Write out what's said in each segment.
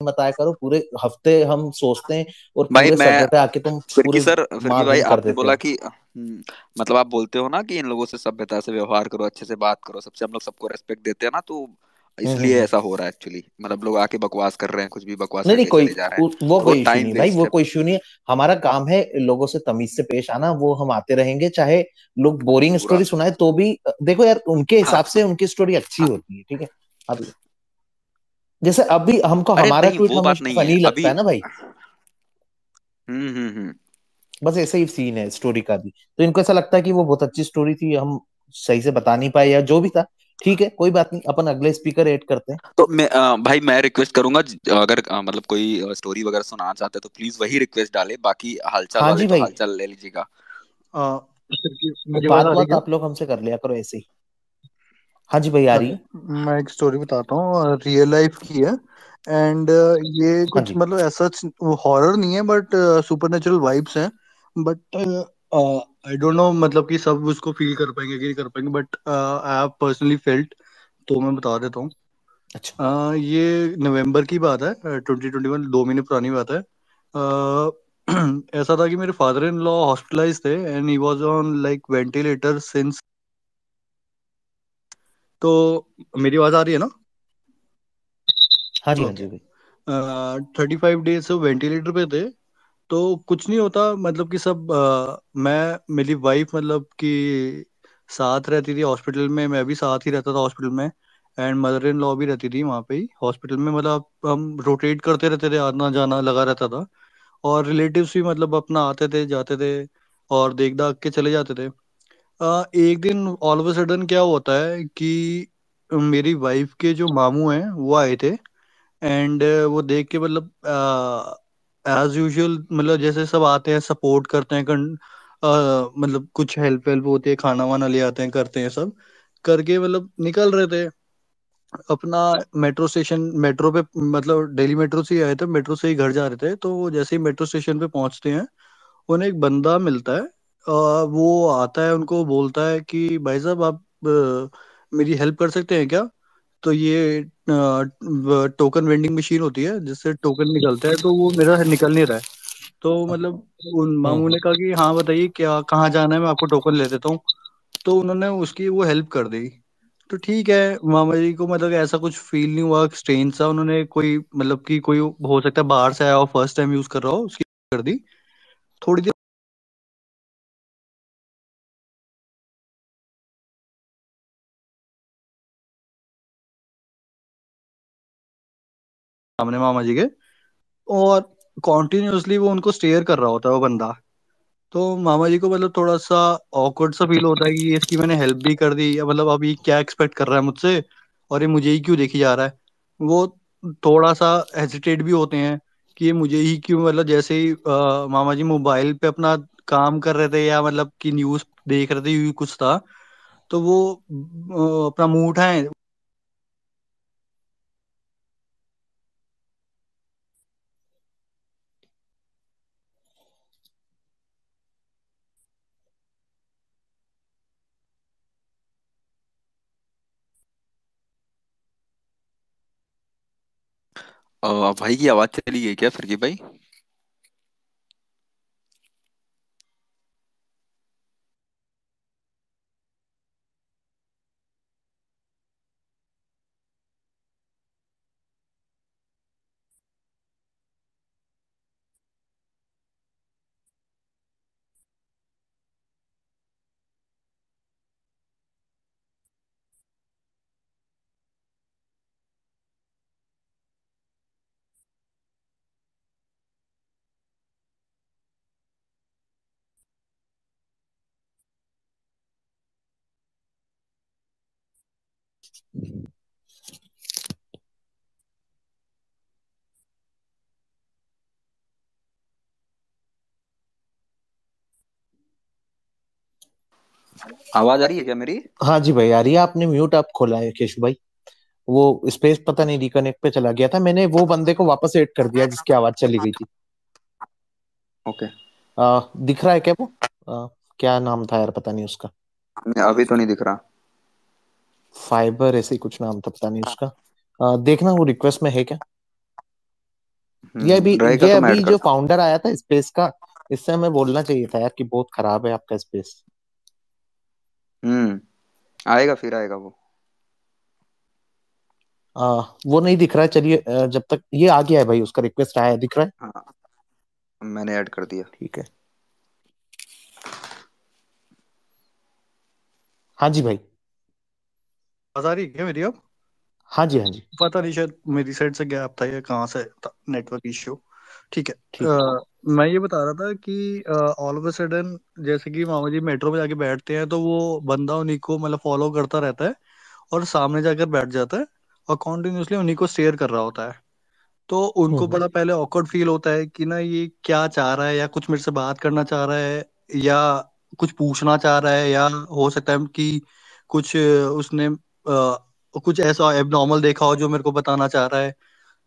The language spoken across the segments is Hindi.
बताया करो पूरे हफ़्ते हम सोचते हैं और भाई मैं आके तुम पूरे सर फिर भाई आपने बोला कि हम्म, मतलब आप बोलते हो ना कि इन लोगों से सभ्यता से व्यवहार करो अच्छे से बात करो सबसे हम लोग सबको रेस्पेक्ट देते हैं ना तो हम्म हम्म इसलिए हम्म। ऐसा हो रहा है एक्चुअली मतलब लोग आके बकवास कर रहे हैं कुछ भी बकवास नहीं नहीं कोई जा रहे हैं। वो कोई इशू नहीं भाई वो है कोई इशू नहीं है। हमारा काम है लोगों से तमीज से पेश आना वो हम आते रहेंगे चाहे लोग बोरिंग स्टोरी सुनाए तो भी देखो यार उनके हाँ। हिसाब से उनकी स्टोरी अच्छी होती है ठीक है? अब जैसे अभी हमको हमारा ट्वीट नहीं फनी लगता है ना भाई। हम्म हम्म हम्म। बस ऐसा ही सीन है स्टोरी का भी। तो इनको ऐसा लगता है कि वो बहुत अच्छी स्टोरी थी हम सही से बता नहीं पाए या जो भी था। ठीक है कोई बात नहीं अपन अगले स्पीकर ऐड करते हैं। तो मैं अ, भाई मैं रिक्वेस्ट करूँगा अगर अ, मतलब कोई स्टोरी वगैरह सुनाना चाहते हैं तो प्लीज़ वही रिक्वेस्ट डाले बाकी हालचाल हाँ जी तो भाई। हालचाल ले लीजिएगा। आ, बात आ बात आप लोग हमसे कर लिया करो ऐसे ही। हाँ जी भाई आ हाँ रही है। मैं एक स्टोरी बताता हूँ रियल लाइफ की है। एंड ये हाँ कुछ जी। मतलब ऐसा हॉरर नहीं है बट सुपर नेचुरल वाइब्स हैं। बट आई डोंट नो मतलब कि सब उसको फील कर पाएँगे कि नहीं कर पाएँगे but I have personally felt तो मैं बता देता हूँ। अच्छा। अ, ये नवंबर की बात है ट्वेंटी ट्वेंटी वन दो महीने पुरानी बात है। अ, ऐसा था कि मेरे फादर इन लॉ हॉस्पिटलाइज थे and he was on like ventilator since तो मेरी आवाज़ आ रही है ना? हाँ जी हाँ जी भाई। थर्टी फाइव डेज़ से वेंटिलेटर पे थे तो कुछ नहीं होता मतलब कि सब अ, मैं मेरी वाइफ मतलब कि साथ रहती थी हॉस्पिटल में मैं भी साथ ही रहता था हॉस्पिटल में एंड मदर इन लॉ भी रहती थी वहाँ पे ही हॉस्पिटल में मतलब हम रोटेट करते रहते थे आना जाना लगा रहता था और रिलेटिव्स भी मतलब अपना आते थे जाते थे और देख दाख के चले जाते थे। एक दिन ऑल ऑफ़ सडन क्या होता है कि मेरी वाइफ के जो मामू हैं वो आए थे एंड वो देख के मतलब एज यूजुअल मतलब जैसे सब आते हैं सपोर्ट करते हैं कन, अ, मतलब कुछ हेल्प वेल्प होती है खाना वाना ले आते हैं करते हैं सब करके मतलब निकल रहे थे। अपना मेट्रो स्टेशन मेट्रो पे मतलब डेली मेट्रो से ही आए थे मेट्रो से ही घर जा रहे थे तो वो जैसे ही मेट्रो स्टेशन पे पहुँचते हैं उन्हें एक बंदा मिलता है अ, वो आता है उनको बोलता है कि भाई साहब आप अ, मेरी हेल्प कर सकते हैं क्या? तो ये टोकन वेंडिंग मशीन होती है जिससे टोकन निकलता है तो वो मेरा निकल नहीं रहा है। तो मतलब उन हम्म मामू हम्म ने कहा कि हाँ बताइए क्या कहाँ जाना है? मैं आपको टोकन ले देता हूँ। तो उन्होंने उसकी वो हेल्प कर दी। तो ठीक है मामा जी को मतलब ऐसा कुछ फील नहीं हुआ स्ट्रेंज सा उन्होंने कोई मतलब कि कोई हो सकता है बाहर से आया हो फ़र्स्ट टाइम यूज़ कर रहा हो उसकी कर दी। थोड़ी देर सामने मामा जी के और कॉन्टिन्यूअसली वो उनको स्टेयर कर रहा होता है वो बंदा। तो मामा जी को मतलब थोड़ा सा ऑकवर्ड सा फील होता है कि इसकी मैंने हेल्प भी कर दी या मतलब अब ये क्या एक्सपेक्ट कर रहा है मुझसे और ये मुझे ही क्यों देखी जा रहा है। वो थोड़ा सा हेजिटेट भी होते हैं कि ये मुझे ही क्यों मतलब जैसे ही अ, मामा जी मोबाइल पे अपना काम कर रहे थे या मतलब कि न्यूज़ देख रहे थे कुछ था तो वो अपना मुँह उठाए अ, भाई की आवाज़ चली गई क्या फिर की भाई आवाज़ आ रही है क्या मेरी? हाँ जी भाई आ रही है। आपने म्यूट आप खोला है केशु भाई। वो स्पेस पता नहीं रिकनेक्ट पे चला गया था। मैंने वो बंदे को वापस एड कर दिया जिसकी आवाज़ चली गई थी। ओके। आ, दिख रहा है क्या वो? आ, क्या नाम था यार पता नहीं उसका। अभी तो नहीं दिख रहा। फाइबर ऐसे कुछ नाम था पता नहीं उसका। आ, देखना वो रिक्वेस्ट में है क्या? ये अभी हम्म ये तो अभी जो फाउंडर आया था स्पेस का इससे हमें बोलना चाहिए था यार कि बहुत खराब है आपका स्पेस हम्म आएगा फिर आएगा वो। आ, वो नहीं दिख रहा है चलिए जब तक ये आ गया है भाई उसका रिक्वेस्ट आया है दिख रहा है? हाँ मैंने ऐड कर दिया। ठीक है। हाँ जी भाई। आ रही है क्या मेरी अब? हाँ जी हाँ जी। पता नहीं शायद मेरी साइड से गैप था या कहाँ से था नेटवर्क इश्यू। ठीक है। ठीक अ, मैं ये बता रहा था कि ऑल ऑफ़ अ सडन जैसे कि मामा जी मेट्रो में जाके बैठते हैं तो वो बंदा उन्हीं को मतलब फॉलो करता रहता है और सामने जाकर बैठ जाता है और कॉन्टिन्यूसली उन्हीं को स्टेयर कर रहा होता है। तो उनको हम्म, बड़ा पहले ऑकवर्ड फील होता है कि ना ये क्या चाह रहा है या कुछ मेरे से बात करना चाह रहा है या कुछ पूछना चाह रहा है या हो सकता है कि कुछ उसने अ, कुछ ऐसा एबनॉर्मल देखा हो जो मेरे को बताना चाह रहा है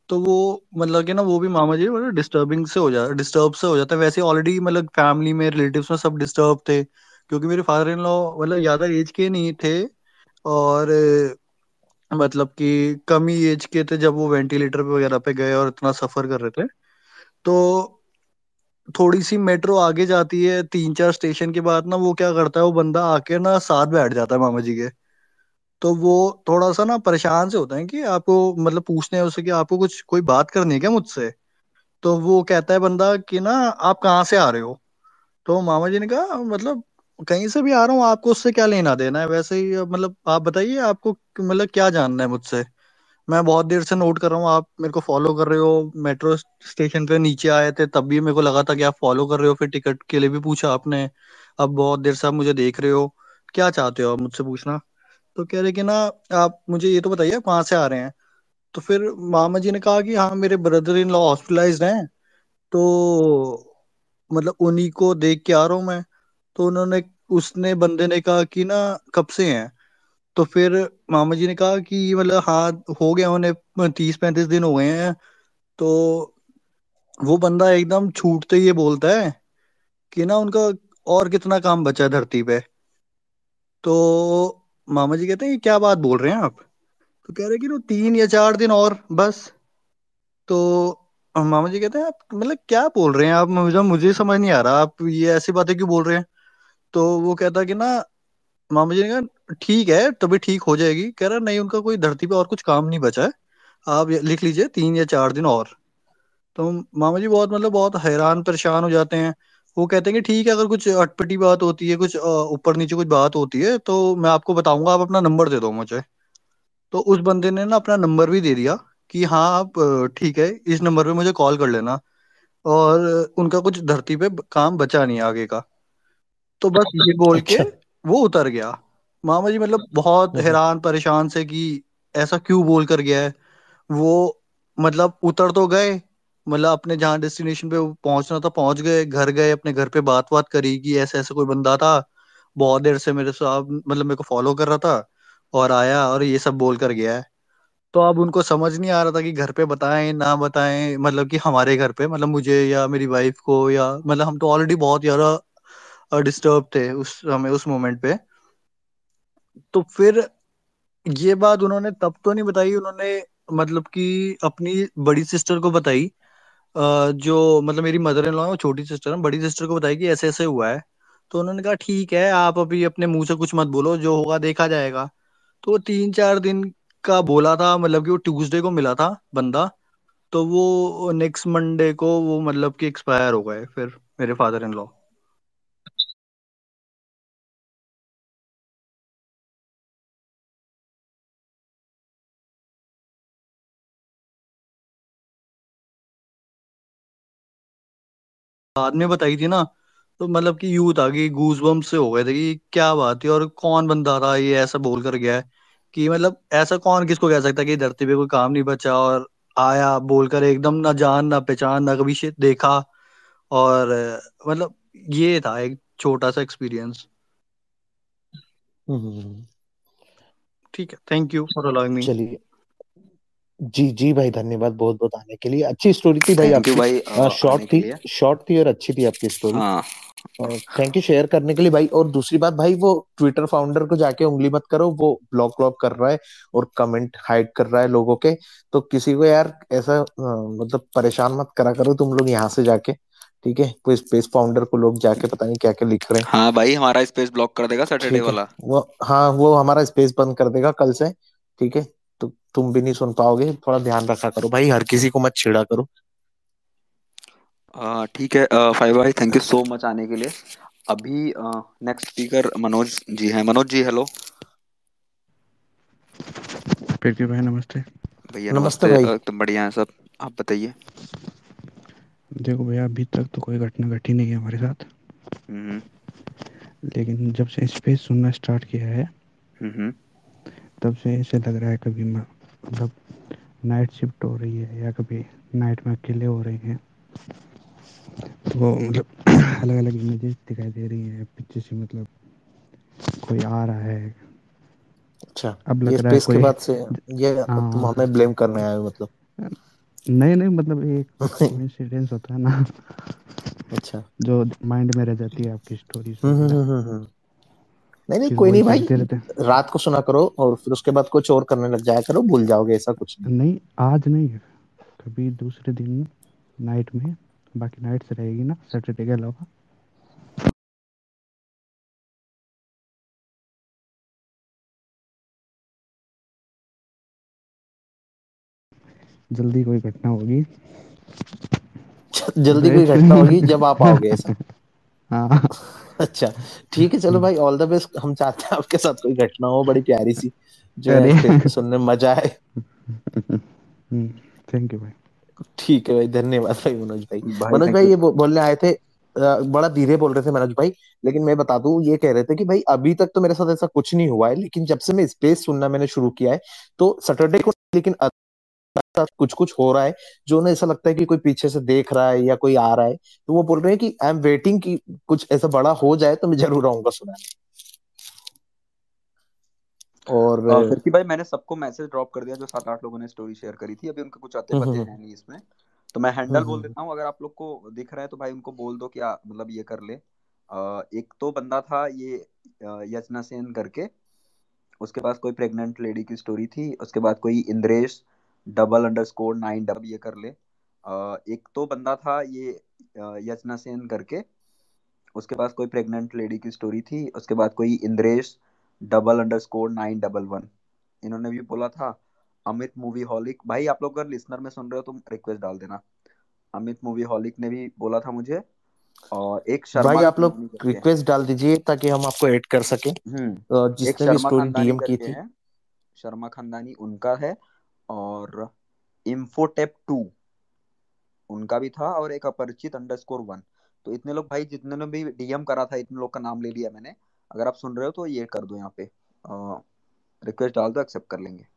तो वो मतलब कि ना वो भी मामा जी मतलब डिस्टर्बिंग से हो जाता डिस्टर्ब से हो जाता है। वैसे ऑलरेडी मतलब फैमिली में रिलेटिव्स में सब डिस्टर्ब थे क्योंकि मेरे फादर इन लॉ मतलब ज़्यादा एज के नहीं थे और मतलब कि कम ही एज के थे जब वो वेंटिलेटर पे वगैरह पे गए और इतना सफ़र कर रहे थे। तो थोड़ी सी मेट्रो आगे जाती है तीन चार स्टेशन के बाद ना वो क्या करता है वो बंदा आके ना साथ बैठ जाता है मामा जी के। तो वो थोड़ा सा ना परेशान से होता है कि आपको मतलब पूछने हैं उससे कि आपको कुछ, कोई बात करनी है क्या मुझसे? तो वो कहता है बंदा कि ना, आप कहाँ से आ रहे हो? तो मामा जी ने कहा मतलब कहीं से भी आ रहा हूँ, आपको उससे क्या लेना देना है? वैसे ही मतलब आप बताइए, आपको मतलब क्या जानना है मुझसे? मैं बहुत देर से नोट कर रहा हूँ, आप मेरे को फॉलो कर रहे हो मेट्रो स्टेशन पे नीचे आए थे, तब भी मेरे को लगा था कि आप फॉलो कर रहे हो, फिर टिकट के लिए भी पूछा आपने। अब बहुत देर से आप मुझे देख रहे हो, क्या चाहते हो आप मुझसे पूछना? तो कह रहे कि ना, आप मुझे ये तो बताइए कहाँ से आ रहे हैं? तो फिर मामा जी ने कहा कि हाँ मेरे ब्रदर इन लॉ हॉस्पिटलाइज्ड हैं। तो मतलब उन्हीं को देख के आ रहा हूँ मैं। तो उन्होंने, उसने, बंदे ने कहा कि ना, कब से हैं? तो फिर मामा जी ने कहा कि मतलब हाँ हो गया उन्हें, तीस पैंतीस दिन हो गए हैं। तो वो बंदा एकदम छूटते ही बोलता है कि ना, उनका और कितना काम बचा है धरती पे। तो मामा जी कहते हैं क्या बात बोल रहे हैं आप? तो कह रहे कि ना तीन या चार दिन और, बस। तो मामा जी कहते हैं, आप मतलब क्या बोल रहे हैं आप? मुझे मुझे समझ नहीं आ रहा। आप ये ऐसी बातें क्यों बोल रहे हैं? तो वो कहता कि, ना, मामा जी ने कहा, ठीक है तभी ठीक हो जाएगी। कह रहा, नहीं, उनका कोई धरती पे और कुछ काम नहीं बचा है। आप लिख लीजिए, तीन या चार दिन और। तो मामा जी बहुत मतलब बहुत हैरान, परेशान हो जाते हैं। वो कहते हैं कि ठीक है अगर कुछ अटपटी बात होती है कुछ ऊपर नीचे कुछ बात होती है तो मैं आपको बताऊँगा आप अपना नंबर दे दो मुझे। तो उस बंदे ने ना अपना नंबर भी दे दिया कि हाँ आप ठीक है इस नंबर पे मुझे कॉल कर लेना। और उनका कुछ धरती पे काम बचा नहीं आगे का। तो बस ये बोल के अच्छा। वो उतर गया। मामा जी मतलब बहुत हम्म, हैरान परेशान से कि ऐसा क्यों बोल कर गया है? वो मतलब उतर तो गए मतलब अपने जहाँ डेस्टिनेशन पे पहुँचना था, पहुँच गए, घर गए, अपने घर पे बात बात करी कि ऐसे ऐसे कोई बंदा था, बहुत देर से मेरे साथ मतलब मेरे को फॉलो कर रहा था और आया और ये सब बोल कर गया है। तो अब उनको समझ नहीं आ रहा था कि घर पे बताएँ, ना बताएँ मतलब कि हमारे घर पे मतलब मुझे या मेरी वाइफ को या मतलब हम तो ऑलरेडी बहुत ज़्यादा डिस्टर्ब थे उस, हमें उस मोमेंट पे। तो फिर ये बात उन्होंने तब तो नहीं बताई, उन्होंने मतलब कि अपनी बड़ी सिस्टर को बताई जो मतलब मेरी मदर इन लॉ है, वो छोटी सिस्टर है, बड़ी सिस्टर को बताया कि ऐसे ऐसे हुआ है। तो उन्होंने कहा, ठीक है, आप अभी अपने मुँह से कुछ मत बोलो, जो होगा देखा जाएगा। तो तीन चार दिन का बोला था मतलब कि वो ट्यूसडे को मिला था बंदा। तो वो नेक्स्ट मंडे को वो मतलब कि एक्सपायर हो गए फिर मेरे फादर इन लॉ बाद में बताई थी ना तो मतलब कि यूथ आ गई गूज बम्प से हो गए थे कि क्या बात है और कौन बंदा था ये ऐसा बोल कर गया है कि मतलब ऐसा कौन किसको कह सकता है कि धरती पे कोई काम नहीं बचा और आया बोलकर एकदम ना जान ना पहचान ना कभी देखा और अ, मतलब ये था एक छोटा सा एक्सपीरियंस हम्म, हम्म, ठीक है thank you for allowing me चलिए। जी जी भाई धन्यवाद बहुत बहुत आने के लिए। अच्छी स्टोरी थी भाई आपकी। भाई शॉर्ट थी शॉर्ट थी और अच्छी थी आपकी स्टोरी हाँ। थैंक यू शेयर करने के लिए भाई। और दूसरी बात भाई वो ट्विटर फाउंडर को जाके उंगली मत करो वो ब्लॉक ब्लॉक कर रहा है और कमेंट हाइड कर रहा है लोगों के। तो किसी को यार ऐसा मतलब परेशान मत करा करो तुम लोग यहाँ से जाके ठीक है? कोई स्पेस फाउंडर को लोग जाके पता नहीं क्या क्या लिख रहे हैं। हाँ भाई हमारा स्पेस ब्लॉक कर देगा सैटरडे वाला। वो हाँ वो हमारा स्पेस बंद कर देगा कल से ठीक है? तो तुम भी नहीं सुन पाओगे थोड़ा ध्यान रखा करो भाई हर किसी को मत छेड़ा करो। आ, ठीक है फाइव भाई थैंक यू सो मच आने के लिए। अभी नेक्स्ट स्पीकर मनोज जी हैं। मनोज जी हेलो पेटी भाई नमस्ते। भैया नमस्ते नमस्ते भाई। एकदम बढ़िया है सब आप बताइए। देखो भैया अभी तक तो कोई घटना घटी नहीं है हमारे साथ। हम्म। लेकिन जब से स्पेस सुनना स्टार्ट किया है हम्म। तब से ऐसे लग रहा है कभी मतलब नाइट शिफ्ट हो रही है या कभी नाइट में अकेले हो रहे हैं। तो मतलब अलग अलग इमेजेस दिखाई दे रही हैं पीछे से मतलब कोई आ रहा है। अच्छा अब लग रहा है कोई बाद से ये तुम हाँ हमें ब्लेम करने आए हो मतलब। नहीं नहीं मतलब एक कोइंसिडेंस होता है ना। अच्छा। जो माइंड में रह जाती है आपकी स्टोरीज हम्म हम्म वगैरह हम्म हम्म। नहीं नहीं कोई नहीं भाई। रात को सुना करो और फिर उसके बाद कुछ और करने लग जाया करो भूल जाओगे ऐसा कुछ। नहीं नहीं आज नहीं कभी दूसरे दिन नाइट में बाकी नाइट से रहेगी ना सैटरडे के अलावा। जल्दी कोई घटना होगी। जल्दी कोई घटना होगी जब आप आओगे ऐसा। हाँ। अच्छा ठीक है चलो भाई ऑल द बेस्ट हम चाहते हैं आपके साथ कोई घटना हो बड़ी प्यारी सी जो है सुनने में मज़ा आए। थैंक यू भाई ठीक है भाई धन्यवाद भाई मनोज भाई। भाई मनोज भाई ये बोलने आए थे बड़ा धीरे बोल रहे थे मनोज भाई लेकिन मैं बता दू ये कह रहे थे कि भाई अभी तक तो मेरे साथ ऐसा कुछ नहीं हुआ है लेकिन जब से मैं स्पेस सुनना मैंने शुरू किया है तो सैटरडे को लेकिन साथ कुछ कुछ हो रहा है जो उन्हें ऐसा लगता है कि कोई पीछे से देख रहा है या कोई आ रहा है तो वो बोल रहे हैं कि आई एम वेटिंग कि कुछ ऐसा बड़ा हो जाए तो मैं ज़रूर आऊँगा सुनाने। और फिर की भाई मैंने सबको मैसेज ड्रॉप कर दिया जो सात आठ लोगों ने स्टोरी शेयर करी थी अभी उनके कुछ आते हम्म पते हम्म हैं नहीं इसमें। तो मैं हैंडल बोल हम्म देता हूँ अगर आप लोग को दिख रहा है तो भाई उनको बोल दो कि आ, मतलब ये कर ले। आ, एक तो बंदा था ये आ, यचना सेन करके उसके पास कोई प्रेग्नेंट लेडी की स्टोरी थी उसके बाद कोई Indresh double underscore nine double ये कर ले। एक तो बंदा था ये यचना सेन करके। उसके पास कोई प्रेग्नेंट लेडी की स्टोरी थी। उसके बाद कोई Indresh double underscore nine double one इन्होंने भी बोला था अमित मूवी हॉलिक भाई आप लोग अगर लिसनर में सुन रहे हो तो रिक्वेस्ट डाल देना। अमित मूवी हॉलिक ने भी बोला था मुझे। और एक शर्मा भाई आप लोग रिक्वेस्ट डाल दीजिए ताकि हम आपको ऐड कर सके। हम्म। जिसने भी स्टोरी डीएम की थी। शर्मा खानदानी उनका है। और इन्फोटेप टू उनका भी था और एक अपरिचित अंडरस्कोर वन तो इतने लोग भाई जितने ने भी डीएम करा था इतने लोग का नाम ले लिया मैंने। अगर आप सुन रहे हो तो ये कर दो यहाँ पे। रिक्वेस्ट डाल दो एक्सेप्ट कर लेंगे।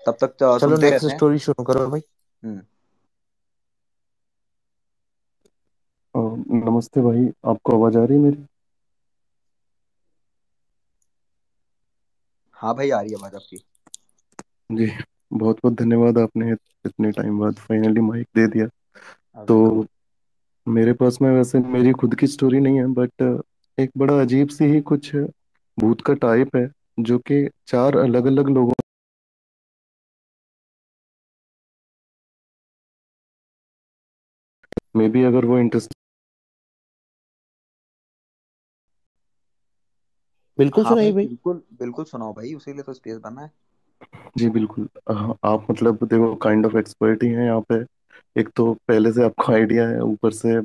तब तक तो चलो नेक्स्ट स्टोरी शुरू करो भाई। हम्म। नमस्ते भाई आपको आवाज़ आ रही है मेरी? हाँ भाई आ रही है आवाज़ आपकी। जी बहुत बहुत धन्यवाद आपने इतने टाइम बाद फाइनली माइक दे दिया। तो मेरे पास में वैसे मेरी खुद की स्टोरी नहीं है बट एक बड़ा अजीब सी ही कुछ भूत का टाइप है जो कि चार अलग अलग लोगों में भी अगर वो इंटरेस्ट बिल्कुल हाँ सुनाइए भाई बिल्कुल बिल्कुल सुनाओ भाई उसी लिए तो स्पेस बना है। जी बिल्कुल। आप मतलब देखो काइंड ऑफ़ एक्सपर्ट ही हैं यहाँ पे। एक तो पहले से आपको आइडिया है ऊपर से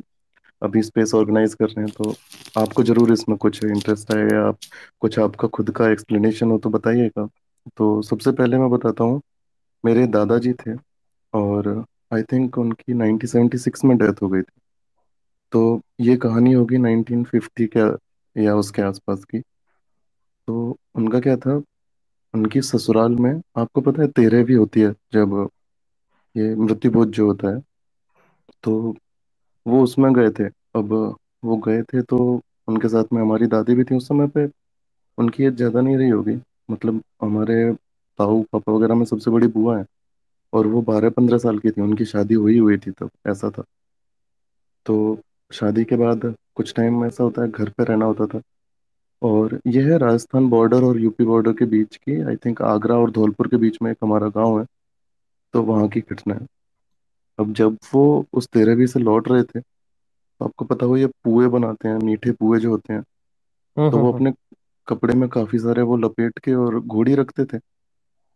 अभी स्पेस ऑर्गेनाइज कर रहे हैं तो आपको ज़रूर इसमें कुछ इंटरेस्ट आएगा आप कुछ आपका खुद का एक्सप्लेनेशन हो तो बताइएगा। तो सबसे पहले मैं बताता हूँ मेरे दादाजी थे और आई थिंक उनकी 1976 में डेथ हो गई थी। तो ये कहानी होगी 1950 के या उसके आसपास की। तो उनका क्या था? उनकी ससुराल में, आपको पता है, तेरह भी होती है जब ये मृत्यु भोज जो होता है। तो वो उसमें गए थे। अब वो गए थे तो उनके साथ में हमारी दादी भी थी उस समय पे। उनकी एज ज़्यादा नहीं रही होगी। मतलब हमारे ताऊ, पापा वगैरह में सबसे बड़ी बुआ है। और वो बारह पंद्रह साल की थी। उनकी शादी हुई हुई थी तब, ऐसा था। तो शादी के बाद कुछ टाइम ऐसा होता है, घर पे रहना होता था। और यह है राजस्थान बॉर्डर और यूपी बॉर्डर के बीच की आई थिंक आगरा और धौलपुर के बीच में एक हमारा गाँव है तो वहाँ की घटना है। अब जब वो उस तेरहवीं से लौट रहे थे तो आपको पता हो ये पुए बनाते हैं मीठे पुए जो होते हैं हम्म तो हम्म वो हम्म अपने कपड़े में काफ़ी सारे वो लपेट के और घोड़ी रखते थे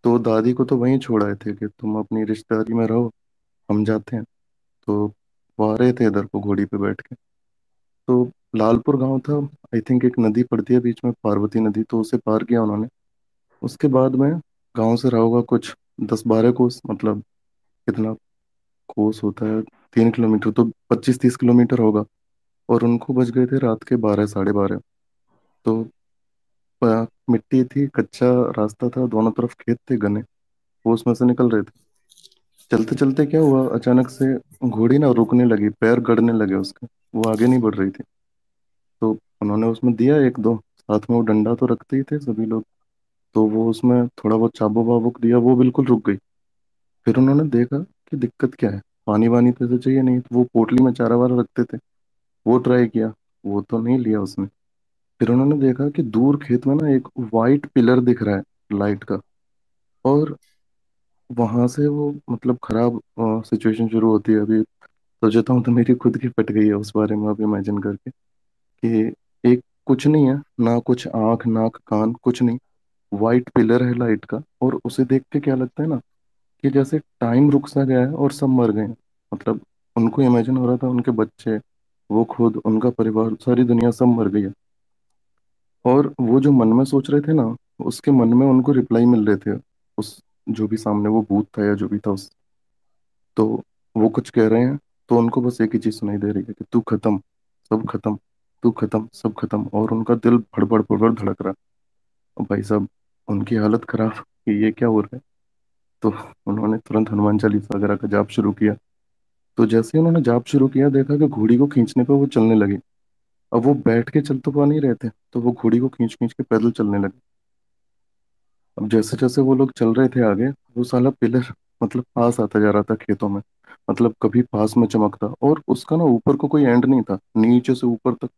तो दादी को तो वहीं छोड़ आए थे कि तुम अपनी रिश्तेदारी में रहो हम जाते हैं। तो वो आ रहे थे इधर को घोड़ी पे बैठ के। तो लालपुर गाँव था आई थिंक एक नदी पड़ती है बीच में, पार्वती नदी तो उसे पार किया उन्होंने। उसके बाद में गाँव से रहा होगा कुछ दस बारह कोस मतलब कितना कोस होता है, तीन किलोमीटर तो पच्चीस तीस किलोमीटर होगा। और उनको बज गए थे रात के बारह, साढ़े बारह। तो मिट्टी थी, कच्चा रास्ता था, दोनों तरफ़ खेत थे गने वो उसमें से निकल रहे थे। चलते चलते क्या हुआ? अचानक से घोड़ी ना रुकने लगी, पैर गड़ने लगे उसके। वो आगे नहीं बढ़ रही थी। तो उन्होंने उसमें दिया एक दो। साथ में वो डंडा तो रखते ही थे सभी लोग। तो वो उसमें थोड़ा बहुत चाबुक वाबुक दिया, वो बिल्कुल रुक गई। फिर उन्होंने देखा कि दिक्कत क्या है। पानी वानी तो इसे चाहिए नहीं तो वो पोटली में चारा वारा रखते थे। वो ट्राई किया, वो तो नहीं लिया उसने। फिर उन्होंने देखा कि दूर खेत में ना एक वाइट पिलर दिख रहा है लाइट का। और वहाँ से वो मतलब खराब सिचुएशन शुरू होती है अभी। सोचता हूँ तो मेरी खुद की फट गई है उस बारे में अब इमेजिन करके कि एक कुछ नहीं है, ना कुछ आँख नाक कान, कुछ नहीं। वाइट पिलर है लाइट का और उसे देख के क्या लगता है ना कि जैसे टाइम रुक सा गया है और सब मर गए मतलब उनको इमेजिन हो रहा था उनके बच्चे, वो खुद, उनका परिवार, सारी दुनिया सब मर गई है। और वो जो मन में सोच रहे थे ना, उसके मन में उनको रिप्लाई मिल रहे थे उस जो भी सामने वो भूत था या जो भी था उस तो वो कुछ कह रहे हैं तो उनको बस एक ही चीज़ सुनाई दे रही है कि तू खत्म, सब खत्म, तू खत्म, सब खत्म, और उनका दिल फड़फड़ फड़फड़ धड़क रहा। भाई साहब, उनकी हालत खराब, कि ये क्या हो रहा है? तो उन्होंने तुरंत हनुमान चालीसा वगैरह का जाप शुरू किया। तो जैसे ही उन्होंने जाप शुरू किया, देखा कि घोड़ी को खींचने पर वो चलने लगी। अब वो बैठ के चल तो पा नहीं रहे थे तो वो घोड़ी को खींच खींच के पैदल चलने लगे। अब जैसे जैसे वो लोग चल रहे थे आगे, वो साला पिलर मतलब पास आता जा रहा था खेतों में मतलब कभी पास में चमकता और उसका ना ऊपर को कोई एंड नहीं था, नीचे से ऊपर तक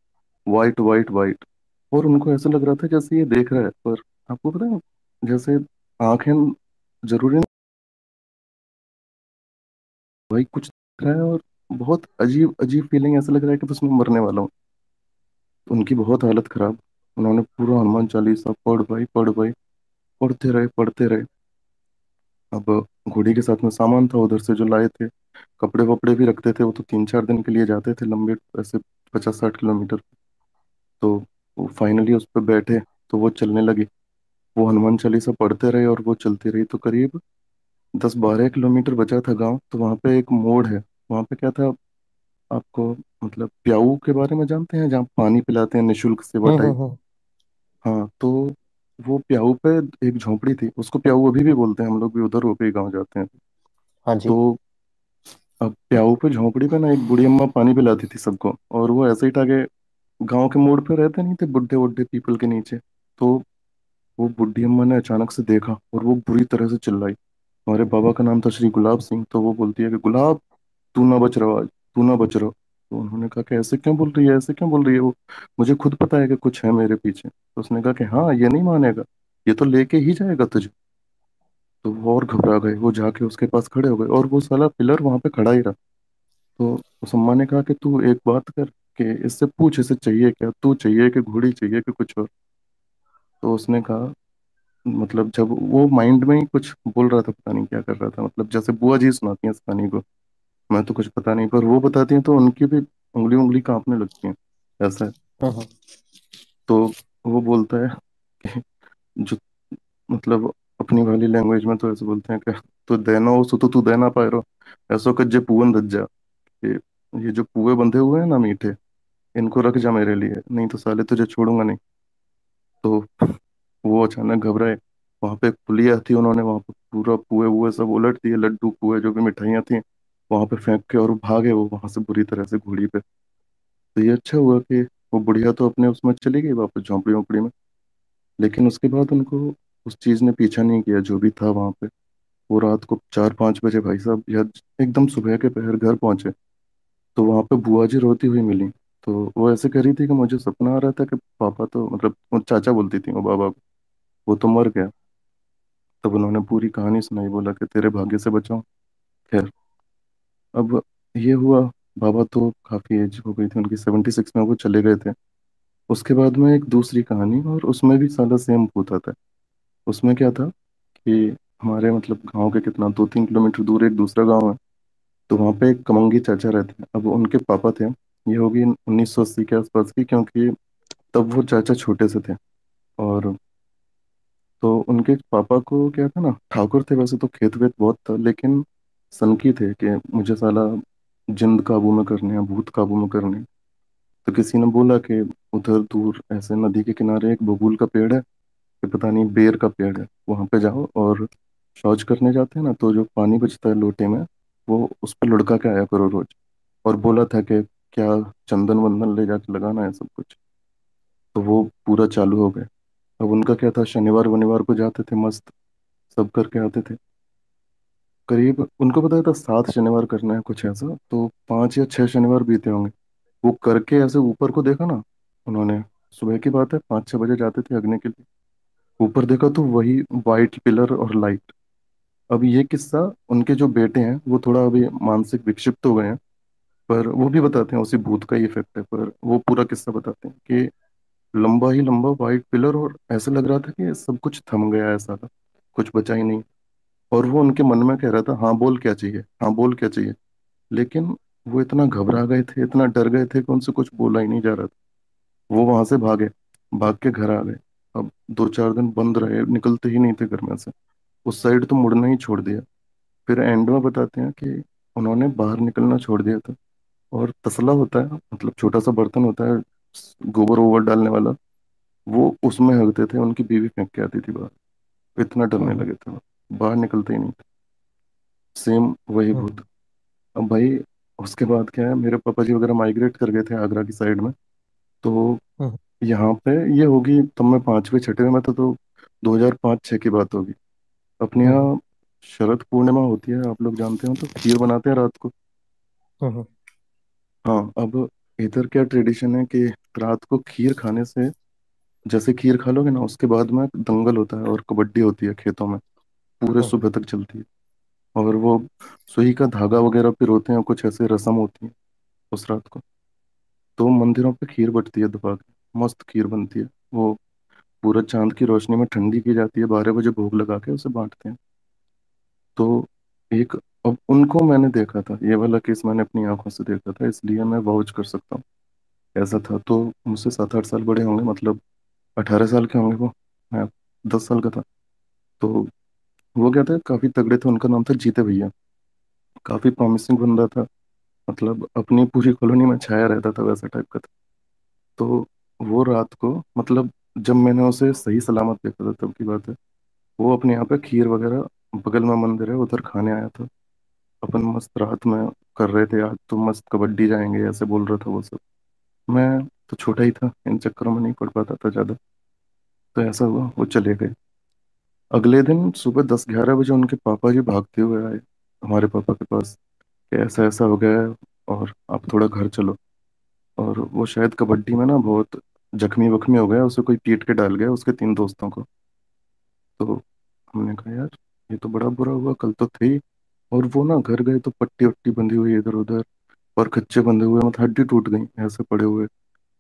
वाइट वाइट वाइट और उनको ऐसा लग रहा था जैसे ये देख रहा है, पर आपको पता है, जैसे आँखें ज़रूरी नहीं भाई, कुछ दिख रहा है और बहुत अजीब अजीब फीलिंग ऐसा लग रहा है कि बस मैं मरने वाला हूँ। उनकी बहुत हालत खराब, उन्होंने पूरा हनुमान चालीसा पढ़ भाई पढ़ भाई। पढ़ते रहे पढ़ते रहे। अब घोड़ी के साथ में सामान था उधर से जो लाए थे कपड़े वपड़े भी रखते थे वो तो तीन चार दिन के लिए जाते थे लंबे ऐसे पचास साठ किलोमीटर। तो वो फाइनली उस पर बैठे तो वो चलने लगी। वो हनुमान चालीसा पढ़ते रहे और वो चलती रही। तो करीब दस बारह किलोमीटर बचा था गाँव तो वहाँ पे एक मोड़ है। वहाँ पे क्या था आपको मतलब प्याऊ के बारे में जानते हैं जहाँ पानी पिलाते हैं निशुल्क सेवा हम्म टाइप? हम्म हम्म, हाँ तो वो प्याऊ पे एक झोंपड़ी थी उसको प्याऊ अभी भी बोलते हैं हम लोग भी उधर होके गाँव जाते हैं। हाँ जी। तो अब प्याऊ पे झोंपड़ी पे ना एक बूढ़ी अम्मा पानी पिलाती थी सबको और वो ऐसे ही टाके गाँव के मोड़ पे रहते नहीं थे बुढ़े बुढ़े पीपल के नीचे। तो वो बुढ़ी अम्मा ने अचानक से देखा और वो बुरी तरह से चिल्लाई। हमारे बाबा का नाम था श्री गुलाब सिंह तो वो बोलती है कि गुलाब तू ना बच रहा आज तू ना बच रहा। तो उन्होंने कहा कि ऐसे क्यों बोल रही है, ऐसे क्यों बोल रही है वो? मुझे खुद पता है कि कुछ है मेरे पीछे। तो उसने कहा कि हाँ ये नहीं मानेगा। ये तो लेके ही जाएगा तुझे। तो वो और घबरा गए। वो जाके उसके पास खड़े हो गए और वो साला पिलर वहाँ पे खड़ा ही रहा। तो उस अम्मा ने कहा कि तू एक बात कर कि इससे पूछ, इसे चाहिए क्या? तू चाहिए कि घोड़ी, चाहिए कि कुछ और? तो उसने कहा मतलब जब वो माइंड में ही कुछ बोल रहा था, पता नहीं क्या कर रहा था। मतलब जैसे बुआ जी सुनाती है इस कहानी को। मैं तो कुछ पता नहीं पर वो बताती हैं तो उनकी भी उंगली उंगली कांपने लगती है ऐसा है। हम्म हम्म, तो वो बोलता है कि जो मतलब अपनी वाली लैंग्वेज में तो ऐसे बोलते हैं कि तू देना हो सो तो तू देना पाए रो ऐसो कज्जे पुअन दज्जा। ये ये जो पुए बंधे हुए हैं ना मीठे इनको रख जा मेरे लिए नहीं तो साले तुझे छोड़ूँगा नहीं। तो वो अचानक घबराए। वहाँ पे एक पुलिया थी उन्होंने वहाँ पे पूरा पुए वुए सब उलट दिए लड्डू पुए जो भी मिठाइयाँ थी। वहाँ पे फेंक के और भागे वो वहाँ से बुरी तरह से घोड़ी पे। तो ये अच्छा हुआ कि वो बुढ़िया तो अपने उसमें चली गई वापस झोंपड़ी वोंपड़ी में। लेकिन उसके बाद उनको उस चीज़ ने पीछा नहीं किया, जो भी था वहाँ पे। वो रात को चार पाँच बजे भाई साहब या एकदम सुबह के पहर घर पहुँचे। तो वहाँ पे बुआ जी रोती हुई मिली। तो वो ऐसे कह रही थी कि मुझे सपना आ रहा था कि पापा तो मतलब चाचा बोलती थी, वो बाबा को। वो तो मर गया। तब उन्होंने पूरी कहानी सुनाई, बोला कि तेरे भाग्य से बचाऊं। खैर अब ये हुआ, बाबा तो काफ़ी एज हो गई थी, उनकी सेवेंटी सिक्स में वो चले गए थे। उसके बाद में एक दूसरी कहानी और उसमें भी साला सेम भूत आता है उसमें क्या था कि हमारे मतलब गाँव के कितना दो तीन किलोमीटर दूर एक दूसरा गाँव है तो वहाँ पे एक कमंगी चाचा रहते हैं। अब उनके पापा थे। ये होगी उन्नीस सौ अस्सी के आसपास की, क्योंकि तब वो चाचा छोटे से थे। और तो उनके पापा को क्या था ना, ठाकुर थे वैसे तो खेत वेत बहुत था, लेकिन सनकी थे कि मुझे साला जिंद काबू में करने हैं, भूत काबू में करने हैं। तो किसी ने बोला कि उधर दूर ऐसे नदी के किनारे एक बबूल का पेड़ है कि पता नहीं बेर का पेड़ है, वहाँ पे जाओ और शौच करने जाते हैं ना तो जो पानी बचता है लोटे में, वो उस पर लुढ़का के आया करो रोज। और बोला था कि क्या चंदन वंदन ले जाके लगाना है सब कुछ। तो वो पूरा चालू हो गया अब उनका क्या था, शनिवार वनिवार को जाते थे मस्त, सब करके आते थे। करीब, उनको पता था सात शनिवार करना है कुछ ऐसा तो पाँच या छह शनिवार बीते होंगे। वो करके ऐसे ऊपर को देखा ना, उन्होंने, सुबह की बात है, पाँच छह बजे जाते थे अग्नि के लिए। ऊपर देखा तो वही वाइट पिलर और लाइट अब ये किस्सा उनके जो बेटे हैं, वो थोड़ा अभी मानसिक विक्षिप्त हो गए हैं, पर वो भी बताते हैं, उसी भूत का ही इफ़ेक्ट है, पर वो पूरा किस्सा बताते हैं कि लंबा ही लंबा वाइट पिलर और ऐसा लग रहा था कि सब कुछ थम गया है सारा कुछ बचा ही नहीं। और वो उनके मन में कह रहा था हाँ बोल क्या चाहिए? हाँ बोल क्या चाहिए? लेकिन वो इतना घबरा गए थे इतना डर गए थे कि उनसे कुछ बोला ही नहीं जा रहा था। वो वहाँ से भागे भाग के घर आ गए। अब दो चार दिन बंद रहे निकलते ही नहीं थे घर में से। उस साइड तो मुड़ना ही छोड़ दिया। फिर एंड में बताते हैं कि उन्होंने बाहर निकलना छोड़ दिया था। और तसला होता है मतलब छोटा सा बर्तन होता है गोबर वोबर डालने वाला वो उसमें हगते थे उनकी बीवी फेंक के आती थी बाहर। इतना डरने हम्म लगे थे वो। बाहर निकलते ही नहीं। सेम वही हम्म। भूत। अब भाई उसके बाद क्या है मेरे पापा जी वगैरह माइग्रेट कर गए थे आगरा की साइड में। तो हम्म। यहाँ पे ये होगी तब मैं पांचवे छठे में था तो 2005-6 की बात होगी। अपने हम्म। यहाँ शरद पूर्णिमा होती है आप लोग जानते हो तो खीर बनाते हैं रात को। हाँ अब इधर क्या ट्रेडिशन है कि रात को खीर खाने से जैसे खीर खा लोगे ना उसके बाद में दंगल होता है और कबड्डी होती है खेतों में। पूरे सुबह तक चलती है। और वो सुई का धागा वगैरह पिरोते हैं कुछ ऐसे रस्म होती है उस रात को। तो मंदिरों पे खीर बटती है दोपहर की मस्त खीर बनती है। वो पूरा चाँद की रोशनी में ठंडी की जाती है बारह बजे भोग लगा के उसे बांटते हैं। तो एक अब उनको मैंने देखा था ये वाला केस मैंने अपनी आँखों से देखा था इसलिए मैं वाउच कर सकता हूँ। ऐसा था तो मुझसे सात आठ साल बड़े होंगे मतलब अठारह साल के होंगे वो मैं दस साल का था। तो वो क्या था? काफ़ी तगड़े थे, उनका नाम था जीते भैया। काफ़ी प्रॉमिसिंग बंदा था। मतलब अपनी पूरी कॉलोनी में छाया रहता था वैसा टाइप का था। तो वो रात को मतलब जब मैंने उसे सही सलामत देखा था, तब की बात है। वो अपने यहाँ पे खीर वगैरह, बगल में मंदिर है, उधर खाने आया था। अपन मस्त रात में कर रहे थे, आज तो मस्त कबड्डी जाएँगे, ऐसे बोल रहा था वो सब। मैं तो छोटा ही था, इन चक्करों में नहीं पड़ पाता था ज़्यादा। तो ऐसा हुआ, वो चले गए। अगले दिन सुबह दस ग्यारह बजे उनके पापा जी भागते हुए आए। हमारे पापा के पास कि ऐसा ऐसा हो गया है और आप थोड़ा घर चलो। और वो शायद कबड्डी में ना बहुत जख्मी वख्मी हो गया उसे कोई पीट के डाल गया उसके तीन दोस्तों को। तो हमने कहा, यार, ये तो बड़ा बुरा हुआ, कल तो थे और वो ना घर गए तो पट्टी वट्टी बंधी हुई इधर उधर और कच्चे बंधे हुए मतलब हड्डी टूट गई, ऐसे पड़े हुए।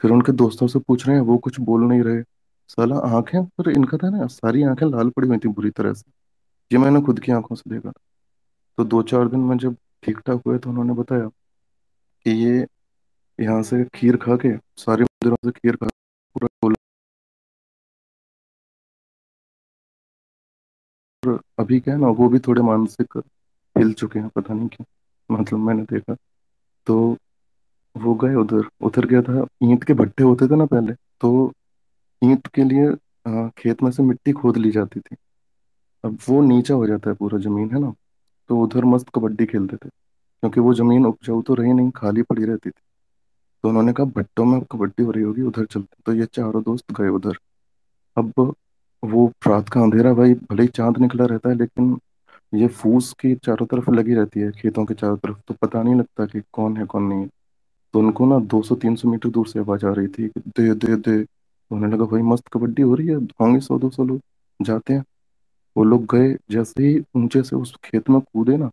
फिर उनके दोस्तों से पूछ रहे हैं, वो कुछ बोल नहीं रहे। साला आँखें पर इनका था ना, सारी आँखें लाल पड़ी हुई थी बुरी तरह से। ये मैंने खुद की आँखों से देखा। तो दो चार दिन में जब ठीक ठाक हुए तो उन्होंने बताया कि ये यहाँ से खीर खा के, सारे मंदिरों से खीर खा पूरा और अभी क्या है ना, वो भी थोड़े मानसिक हिल चुके हैं, पता नहीं क्यों मतलब मैंने देखा। तो वो गए उधर उधर गया था, ईंट के भट्टे होते थे ना पहले तो ईंट के लिए खेत में से मिट्टी खोद ली जाती थी। अब वो नीचा हो जाता है पूरा ज़मीन, है ना? तो उधर मस्त कबड्डी खेलते थे। क्योंकि वो ज़मीन उपजाऊ तो रही नहीं, खाली पड़ी रहती थी। तो उन्होंने कहा, भट्टों में कबड्डी हो रही होगी, उधर चलते तो ये चारों दोस्त गए उधर। अब वो रात का अंधेरा, भाई, भले ही चाँद निकला रहता है, लेकिन ये फूस की चारों तरफ़ लगी रहती है, खेतों के चारों तरफ़। तो पता नहीं लगता कि कौन है, कौन नहीं है। तो उनको ना 200-300 मीटर दूर से आवाज़ आ रही थी दे दे दे। तो उन्हें लगा भाई, मस्त कबड्डी हो रही है होंगे सौ दो सौ लोग, जाते हैं। वो लोग गए, जैसे ही ऊँचे से उस खेत में कूदे ना,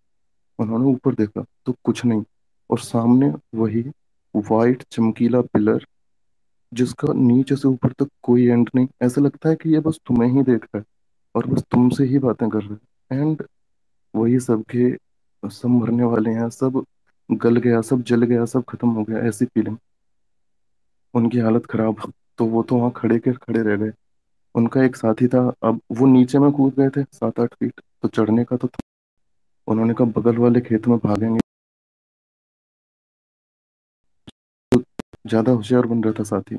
उन्होंने ऊपर देखा तो कुछ नहीं और सामने वही वाइट चमकीला पिलर, जिसका नीचे से ऊपर तक कोई एंड नहीं। ऐसा लगता है कि ये बस तुम्हें ही देख रहा है और बस तुमसे ही बातें कर रहा है। एंड वही सबके सब मरने वाले हैं, सब गल गया, सब जल गया, सब खत्म हो गया, ऐसी फीलिंग उनकी हालत खराब। तो वो तो वहाँ खड़े के खड़े रह गए। उनका एक साथी था, अब वो नीचे में कूद गए थे सात आठ फीट तो चढ़ने का तो था। उन्होंने कहा, बगल वाले खेत में भागेंगे। तो ज़्यादा होशियार बन रहा था साथी।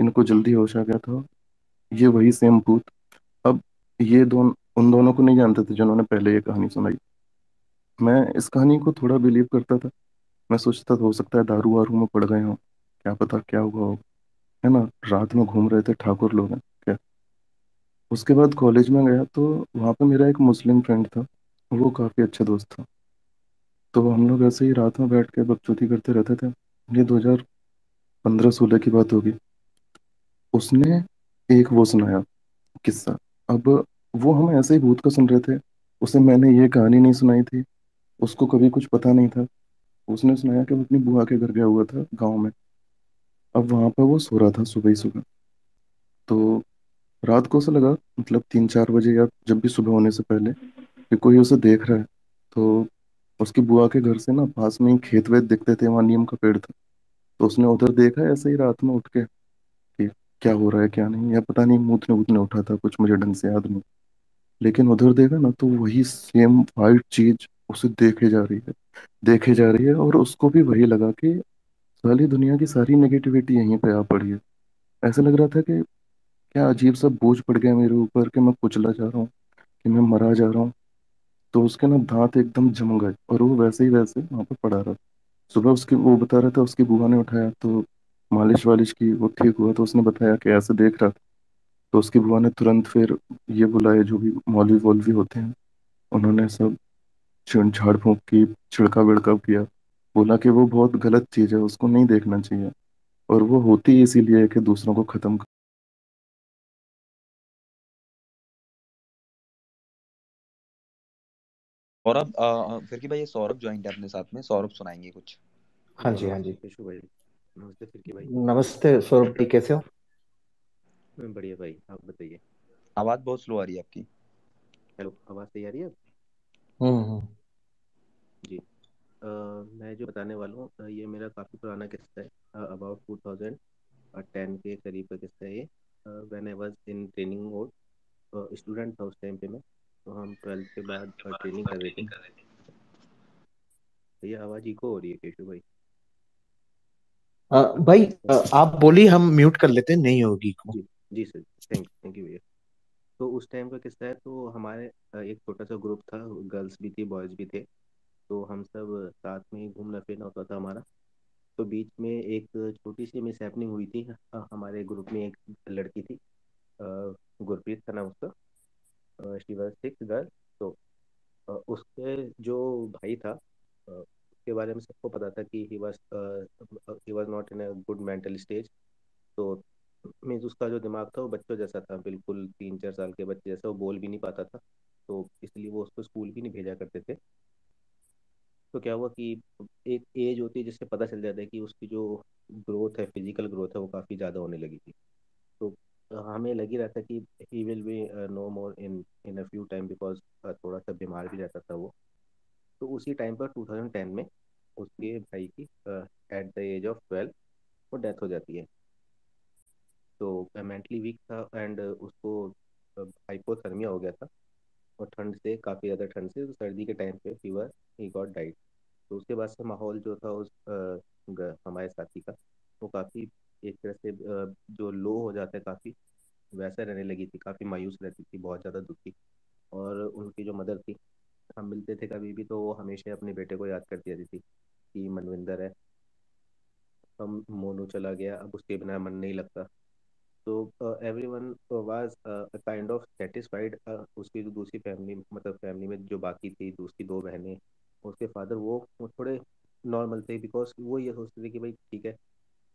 इनको जल्दी होश आ गया था। ये वही सेम भूत। अब ये दोनों, उन दोनों को नहीं जानते थे जिन्होंने पहले ये कहानी सुनाई। मैं इस कहानी को थोड़ा बिलीव करता था। मैं सोचता था, हो सकता है दारू वारू में पड़ गए हों। क्या पता क्या हुआ हो। है ना? रात में घूम रहे थे, ठाकुर लोग हैं, क्या? उसके बाद कॉलेज में गया तो वहाँ पे मेरा एक मुस्लिम फ्रेंड था। वो काफ़ी अच्छा दोस्त था। तो हम लोग ऐसे ही रात में बैठ के बकचोदी करते रहते थे। ये 2015 सोलह की बात होगी। उसने एक वो सुनाया, किस्सा। अब वो हम ऐसे ही भूत का सुन रहे थे। उसे मैंने ये कहानी नहीं सुनाई थी। उसको कभी कुछ पता नहीं था। उसने सुनाया कि वो अपनी बुआ के घर गया हुआ था गाँव में। अब वहाँ पर वो सो रहा था सुबह ही सुबह। तो रात को उसे लगा मतलब तीन चार बजे या जब भी सुबह होने से पहले, कि कोई उसे देख रहा है। तो उसकी बुआ के घर से ना पास में ही खेत वेत दिखते थे, वहाँ नीम का पेड़ था। तो उसने उधर देखा ऐसे ही रात में उठ के। क्या हो रहा है, क्या नहीं। या पता नहीं मूतने वूतने उठा था, कुछ मुझे ढंग से याद नहीं। लेकिन उधर देखा ना तो वही सेम वाइट चीज़ उसे देखे जा रही है। देखे जा रही है और उसको भी वही लगा कि सारी दुनिया की सारी नेगेटिविटी यहीं पे आ पड़ी है। ऐसा लग रहा था कि क्या अजीब सा बोझ पड़ गया मेरे ऊपर कि मैं कुचला जा रहा हूँ, कि मैं मरा जा रहा हूँ। तो उसके ना दांत एकदम जम गए और वो वैसे ही वैसे वहाँ पर पड़ा रहा। सुबह उसकी वो बता रहा था, उसकी बुआ ने उठाया तो मालिश वालिश की वो ठीक हुआ तो उसने बताया कि ऐसे देख रहा था। तो उसकी बुआ ने तुरंत फिर ये बुलाए जो भी मौलवी वौलवी होते हैं उन्होंने सब छिड़ झाड़ फूंक की छिड़का विड़का किया। बोला कि वो बहुत गलत चीज़ है उसको नहीं देखना चाहिए। और वो होती इसीलिए है कि दूसरों को खत्म कर सौरभ अ, फिर की भाई ये सौरभ ज्वाइन है अपने साथ में सौरभ सुनाएँगे कुछ। हाँ जी हाँ जी भाई। नमस्ते फिर की भाई। नमस्ते सौरभ भाई कैसे हो? मैं बढ़िया भाई आप बताइए। आवाज़ बहुत स्लो आ रही है आपकी। हेलो आवाज़ सही आ रही है हम्म हम्म। जी। अ, मैं जो बताने वाला हूँ ये मेरा काफ़ी पुराना किस्सा है। अबाउट टू थाउज़ेंड टेन के करीब का किस्सा है ये। When I was in training mode student था उस टाइम पे मैं। तो हम ट्वेल्थ के बाद ट्रेनिंग कर रहे थे। भैया आवाज़ इको हो रही है केशु भाई? भाई आप बोली हम म्यूट कर लेते हैं, नहीं होगी। जी जी सर थैंक थैंक यू भैया। तो उस टाइम का किस्सा है तो हमारे एक छोटा सा ग्रुप था गर्ल्स भी थी बॉयज़ भी थे। तो हम सब साथ में ही घूमना फिरना होता था हमारा। तो बीच में एक छोटी सी मिस हैपनिंग हुई थी हमारे ग्रुप में एक लड़की थी गुरप्रीत था नाम उसका शी वाज सिक्स गर्ल तो उसके जो भाई था उसके बारे में सबको पता था कि he was he was not in a good mental stage तो मीन्स उसका जो दिमाग था वो बच्चों जैसा था, बिल्कुल तीन चार साल के बच्चे जैसा, वो बोल भी नहीं पाता था। तो इसलिए वो उसको स्कूल भी नहीं भेजा करते थे। तो क्या हुआ कि एक एज होती है जिससे पता चल जाता है कि उसकी जो ग्रोथ है फ़िज़िकल ग्रोथ है, वो काफ़ी ज़्यादा होने लगी थी। तो हमें लग ही रहा था कि he will be no more in in a few time because थोड़ा सा बीमार भी रहता था वो। तो उसी टाइम पर 2010 में उसके भाई की at the age of twelve वो डेथ हो जाती है। तो मेंटली वीक था एंड उसको हाइपोथर्मिया हो गया था और ठंड से, काफ़ी ज़्यादा ठंड से तो सर्दी के टाइम पे फीवर ही गॉट डाइट तो उसके बाद से माहौल जो था उस हमारे साथी का, वो काफ़ी एक तरह से जो लो हो जाता है काफ़ी, वैसा रहने लगी थी, काफ़ी मायूस रहती थी, बहुत ज़्यादा दुखी। और उनकी जो मदर थी हम मिलते थे कभी भी तो वो हमेशा अपने बेटे को याद करती रहती थी कि मनविंदर है। हम मोनू चला गया, अब उसके बिना मन नहीं लगता। तो everyone was kind of satisfied उसकी जो दूसरी फैमिली मतलब फैमिली में जो बाकी थी, उसकी दो बहनें, उसके फादर वो थोड़े नॉर्मल थे बिकॉज़ वो ये सोचते थे कि भाई ठीक है,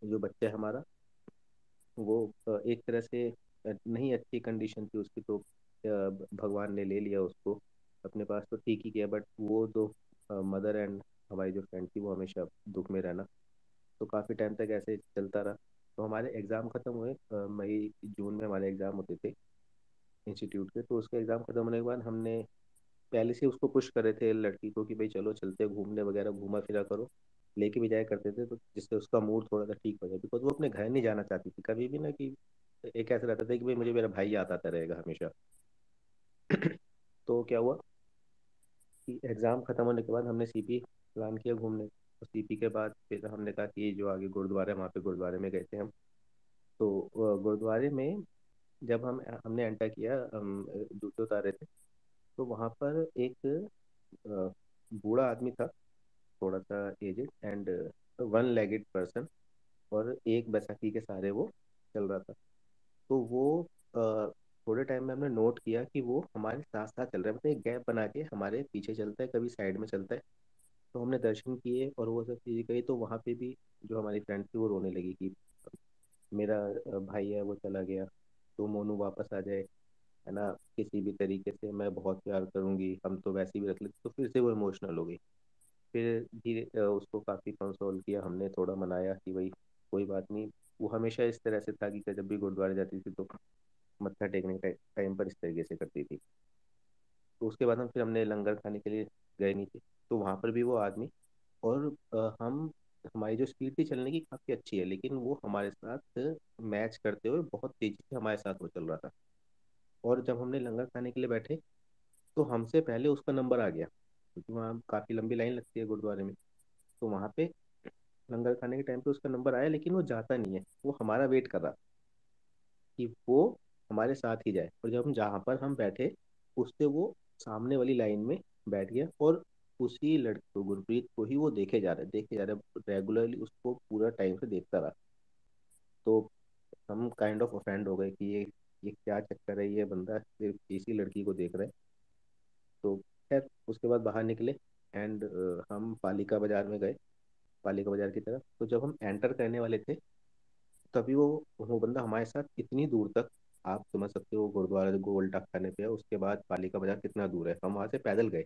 जो बच्चा है हमारा, वो एक तरह से नहीं अच्छी कंडीशन थी उसकी तो भगवान ने ले लिया उसको। अपने पास तो ठीक ही किया बट वो जो मदर एंड हमारी जो फ्रेंड थी वो हमेशा दुख में रहना। तो काफ़ी टाइम तक ऐसे चलता रहा। तो हमारे एग्ज़ाम ख़त्म हुए मई, जून में हमारे एग्ज़ाम होते थे इंस्टीट्यूट के तो उसके एग्ज़ाम ख़त्म होने के बाद हमने पहले से उसको पुश करे थे लड़की को कि भाई चलो चलते घूमने वगैरह, घूमा फिरा करो। लेके भी जाया करते थे तो जिससे उसका मूड थोड़ा सा ठीक हो जाए। बिकॉज़ वो अपने घर नहीं जाना चाहती थी। कभी भी ना कि एक ऐसा रहता था कि भाई मुझे मेरा भाई याद आता रहेगा हमेशा। तो क्या हुआ? एग्ज़ाम ख़त्म होने के बाद हमने सीपी प्लान किया घूमने। तो सीपी के बाद फिर हमने कहा कि जो आगे गुरुद्वारा, वहाँ पे गुरुद्वारे में गए थे हम। तो गुरुद्वारे में जब हम, हमने एंटर किया, हम जूते उतारे थे तो वहाँ पर एक बूढ़ा आदमी था थोड़ा सा aged and one legged person और एक बैसाखी के सहारे वो चल रहा था। तो वो थोड़े टाइम में हमने नोट किया कि वो हमारे साथ साथ चल रहा है। मतलब एक गैप बना के हमारे पीछे चलता है, कभी साइड में चलता है। तो हमने दर्शन किए और वो सब चीज़ें कही तो वहाँ पे भी जो हमारी फ्रेंड थी वो रोने लगी कि मेरा भाई है, वो चला गया। तो मोनू वापस आ जाए, है ना? किसी भी तरीके से मैं बहुत प्यार करूँगी, हम तो वैसे भी रख लेते तो फिर से वो इमोशनल हो गई। फिर धीरे उसको काफ़ी कंसोल किया, हमने थोड़ा मनाया कि भाई कोई बात नहीं। वो हमेशा इस तरह से था कि जब भी गुरुद्वारे जाती थी तो मत्था टेकने के टाइम पर इस तरीके से करती थी। तो उसके बाद हम फिर हमने लंगर खाने के लिए गए नीचे तो वहाँ पर भी वो आदमी और हम, हमारी जो स्पीड थी चलने की काफ़ी अच्छी है, लेकिन वो हमारे साथ मैच करते हुए बहुत तेज़ी से हमारे साथ वो चल रहा था। और जब हमने लंगर खाने के लिए बैठे तो हमसे पहले उसका नंबर आ गया, क्योंकि वहाँ काफ़ी लंबी लाइन लगती है गुरुद्वारे में। तो वहाँ पे लंगर खाने के टाइम पे उसका नंबर आया, लेकिन वो जाता नहीं है। वो हमारा वेट कर रहा कि वो हमारे साथ ही जाए। और जब हम जहाँ पर हम बैठे उससे वो सामने वाली लाइन में बैठ गया और उसी लड़के को गुरप्रीत को ही वो देखे जा रहे, देखे जा रहा रेगुलरली उसको पूरा टाइम से देखता रहा। तो हम काइंड ऑफ़ ऑफेंड हो गए कि ये ये क्या चक्कर है, ये बंदा सिर्फ़ इसी लड़की को देख रहा है। तो खैर, उसके बाद बाहर निकले एंड हम पालिका बाज़ार में गए, पालिका बाज़ार की तरफ़। तो जब हम एंटर करने वाले थे, तभी वो वो बंदा हमारे साथ इतनी दूर तक आप समझ सकते हो, गुरुद्वारा गोल टक खाने पे उसके बाद पालिका बाज़ार कितना दूर है। हम वहाँ से पैदल गए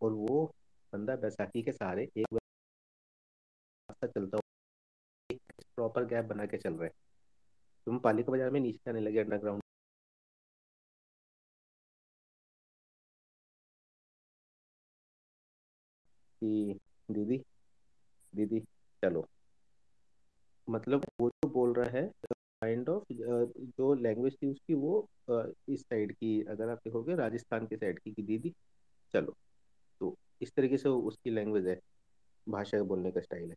और वो बंदा बैसाखी के सहारे एक रास्ता चलता प्रॉपर गैप बना के चल रहे हैं। तुम पालिका बाज़ार में नीचे आने लगे अंडरग्राउंड दीदी दीदी, चलो। मतलब वो जो बोल रहा है काइंड ऑफ़ जो लैंग्वेज थी उसकी वो इस साइड की अगर आप देखोगे राजस्थान के साइड की दीदी। चलो तो इस तरीके से उसकी लैंग्वेज है भाषा बोलने का स्टाइल है।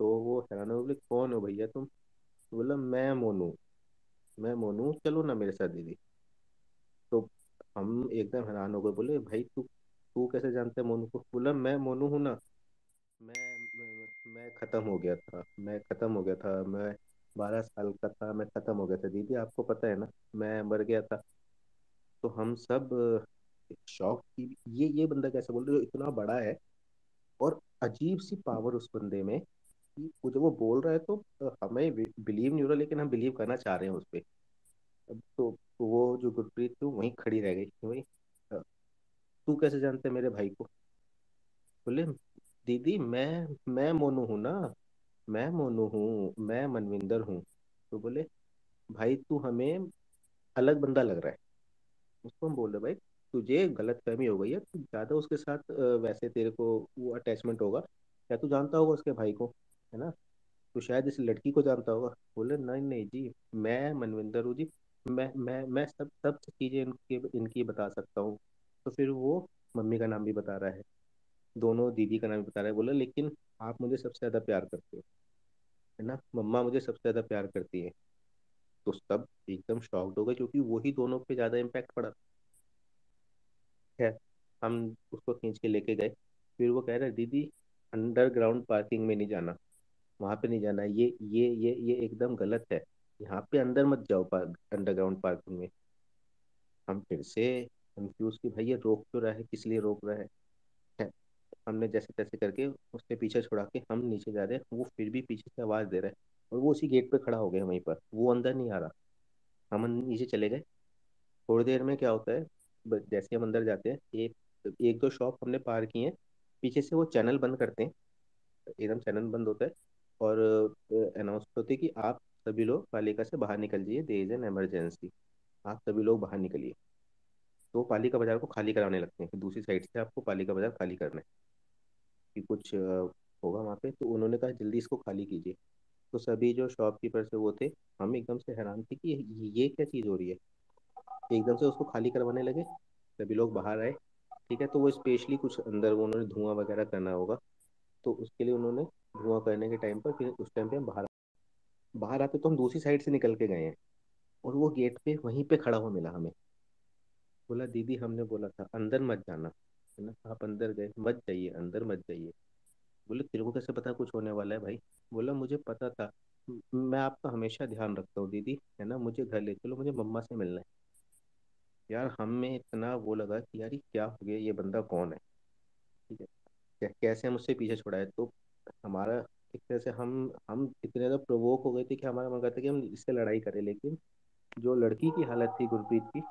तो वो हैरान हो बोले कौन हो भैया तुम? तो बोला मैं मोनू मैं मोनू चलो ना मेरे साथ दीदी। तो हम एकदम हैरान हो गए बोले भाई तू तू कैसे जानते है मोनू को? बोला मैं मोनू हूँ ना मैं, मैं खत्म हो गया था मैं खत्म हो गया था मैं बारह साल का था, मैं खत्म हो गया था दीदी, आपको पता है ना, मैं मर गया था। तो हम सब शौक की, ये ये बंदा कैसे बोल रहे हो इतना बड़ा है और अजीब सी पावर उस बंदे में कि जब वो बोल रहा है तो हमें बिलीव नहीं हो रहा, लेकिन हम बिलीव करना चाह रहे हैं उस पर तो वो जो गुरप्रीत थी, वहीं खड़ी रह गई भाई तू कैसे जानते मेरे भाई को? बोले, दीदी, मैं मैं मोनू हूँ ना मैं मोनू हूँ, मैं मनविंदर हूँ। तो बोले, भाई तू हमें अलग बंदा लग रहा है। उसको हम बोल रहे, भाई तुझे गलत फहमी हो गई है, तू ज़्यादा उसके साथ वैसे तेरे को वो अटैचमेंट होगा। या तू जानता होगा उसके भाई को, है ना? तो शायद इस लड़की को जानता होगा। बोले, नहीं नहीं जी, मैं मनविंदर हूँ जी। मैं मैं मैं सब सब चीज़ें इनकी इनकी बता सकता हूँ। तो फिर वो मम्मी का नाम भी बता रहा है। दोनों दीदी का नाम भी बता रहा है। बोला, लेकिन आप मुझे सबसे ज़्यादा प्यार करते हो। है ना? मम्मा मुझे सबसे ज़्यादा प्यार करती है। तो सब एकदम शॉक्ड हो गए क्योंकि वही दोनों पे ज़्यादा इम्पैक्ट पड़ा। है हम उसको खींच के लेके गए। फिर वो कह रहा दीदी अंडरग्राउंड पार्किंग में नहीं जाना। वहाँ पे नहीं जाना। ये ये ये ये एकदम गलत है। यहाँ पे अंदर मत जाओ पार्क अंडरग्राउंड पार्किंग में। हम फिर से कंफ्यूज कि भाई ये रोक क्यों रहा है? किस लिए रोक रहा है। हमने जैसे तैसे करके उसके पीछे छुड़ा के हम नीचे जा रहे हैं, वो फिर भी पीछे से आवाज़ दे रहा है और वो उसी गेट पे खड़ा हो गया वहीं पर, वो अंदर नहीं आ रहा। हम नीचे चले गए। थोड़ी देर में क्या होता है जैसे हम अंदर जाते हैं, एक एक दो शॉप हमने पार किए हैं, पीछे से वो चैनल बंद करते हैं, एकदम चैनल बंद होता है और अनाउंस होती है कि आप सभी लोग पालिका से बाहर निकल जाइए देर इज़ एन इमरजेंसी आप सभी लोग बाहर निकलिए। तो पालिका बाज़ार को खाली कराने लगते हैं, दूसरी साइड से आपको पालिका बाज़ार खाली करना है। कि कुछ होगा वहाँ पे तो उन्होंने कहा जल्दी इसको खाली कीजिए। तो सभी जो शॉपकीपर से वो थे, हम एकदम से हैरान थे कि ये ये क्या चीज़ हो रही है? एकदम से उसको खाली करवाने लगे, सभी लोग बाहर आए, ठीक है तो वो स्पेशली कुछ अंदर वो उन्होंने धुआँ वगैरह करना होगा तो उसके लिए उन्होंने धुआँ करने के टाइम पर फिर उस टाइम पे हम बाहर बाहर आते तो हम दूसरी साइड से निकल के गए हैं, और वो गेट पे वहीं पे खड़ा हुआ मिला हमें। बोला, दीदी, हमने बोला था, अंदर मत जाना। आप अंदर गए, मत जाइए, अंदर मत जाइए। बोले, तेरे को कैसे पता कुछ होने वाला है भाई? बोला, मुझे पता था। मैं आपका हमेशा ध्यान रखता हूँ, दीदी, है ना? मुझे घर ले चलो, मुझे मम्मा से मिलना है। यार, हमें इतना वो लगा कि यार क्या हो गया, ये बंदा कौन है? ठीक है। कैसे हम उससे पीछे छुड़ाए तो हमारा, एक तरह से हम हम इतने ज़्यादा प्रवोक हो गए थे कि हमारा मन करता कि हम इससे लड़ाई करें, लेकिन जो लड़की की हालत थी, गुरप्रीत की,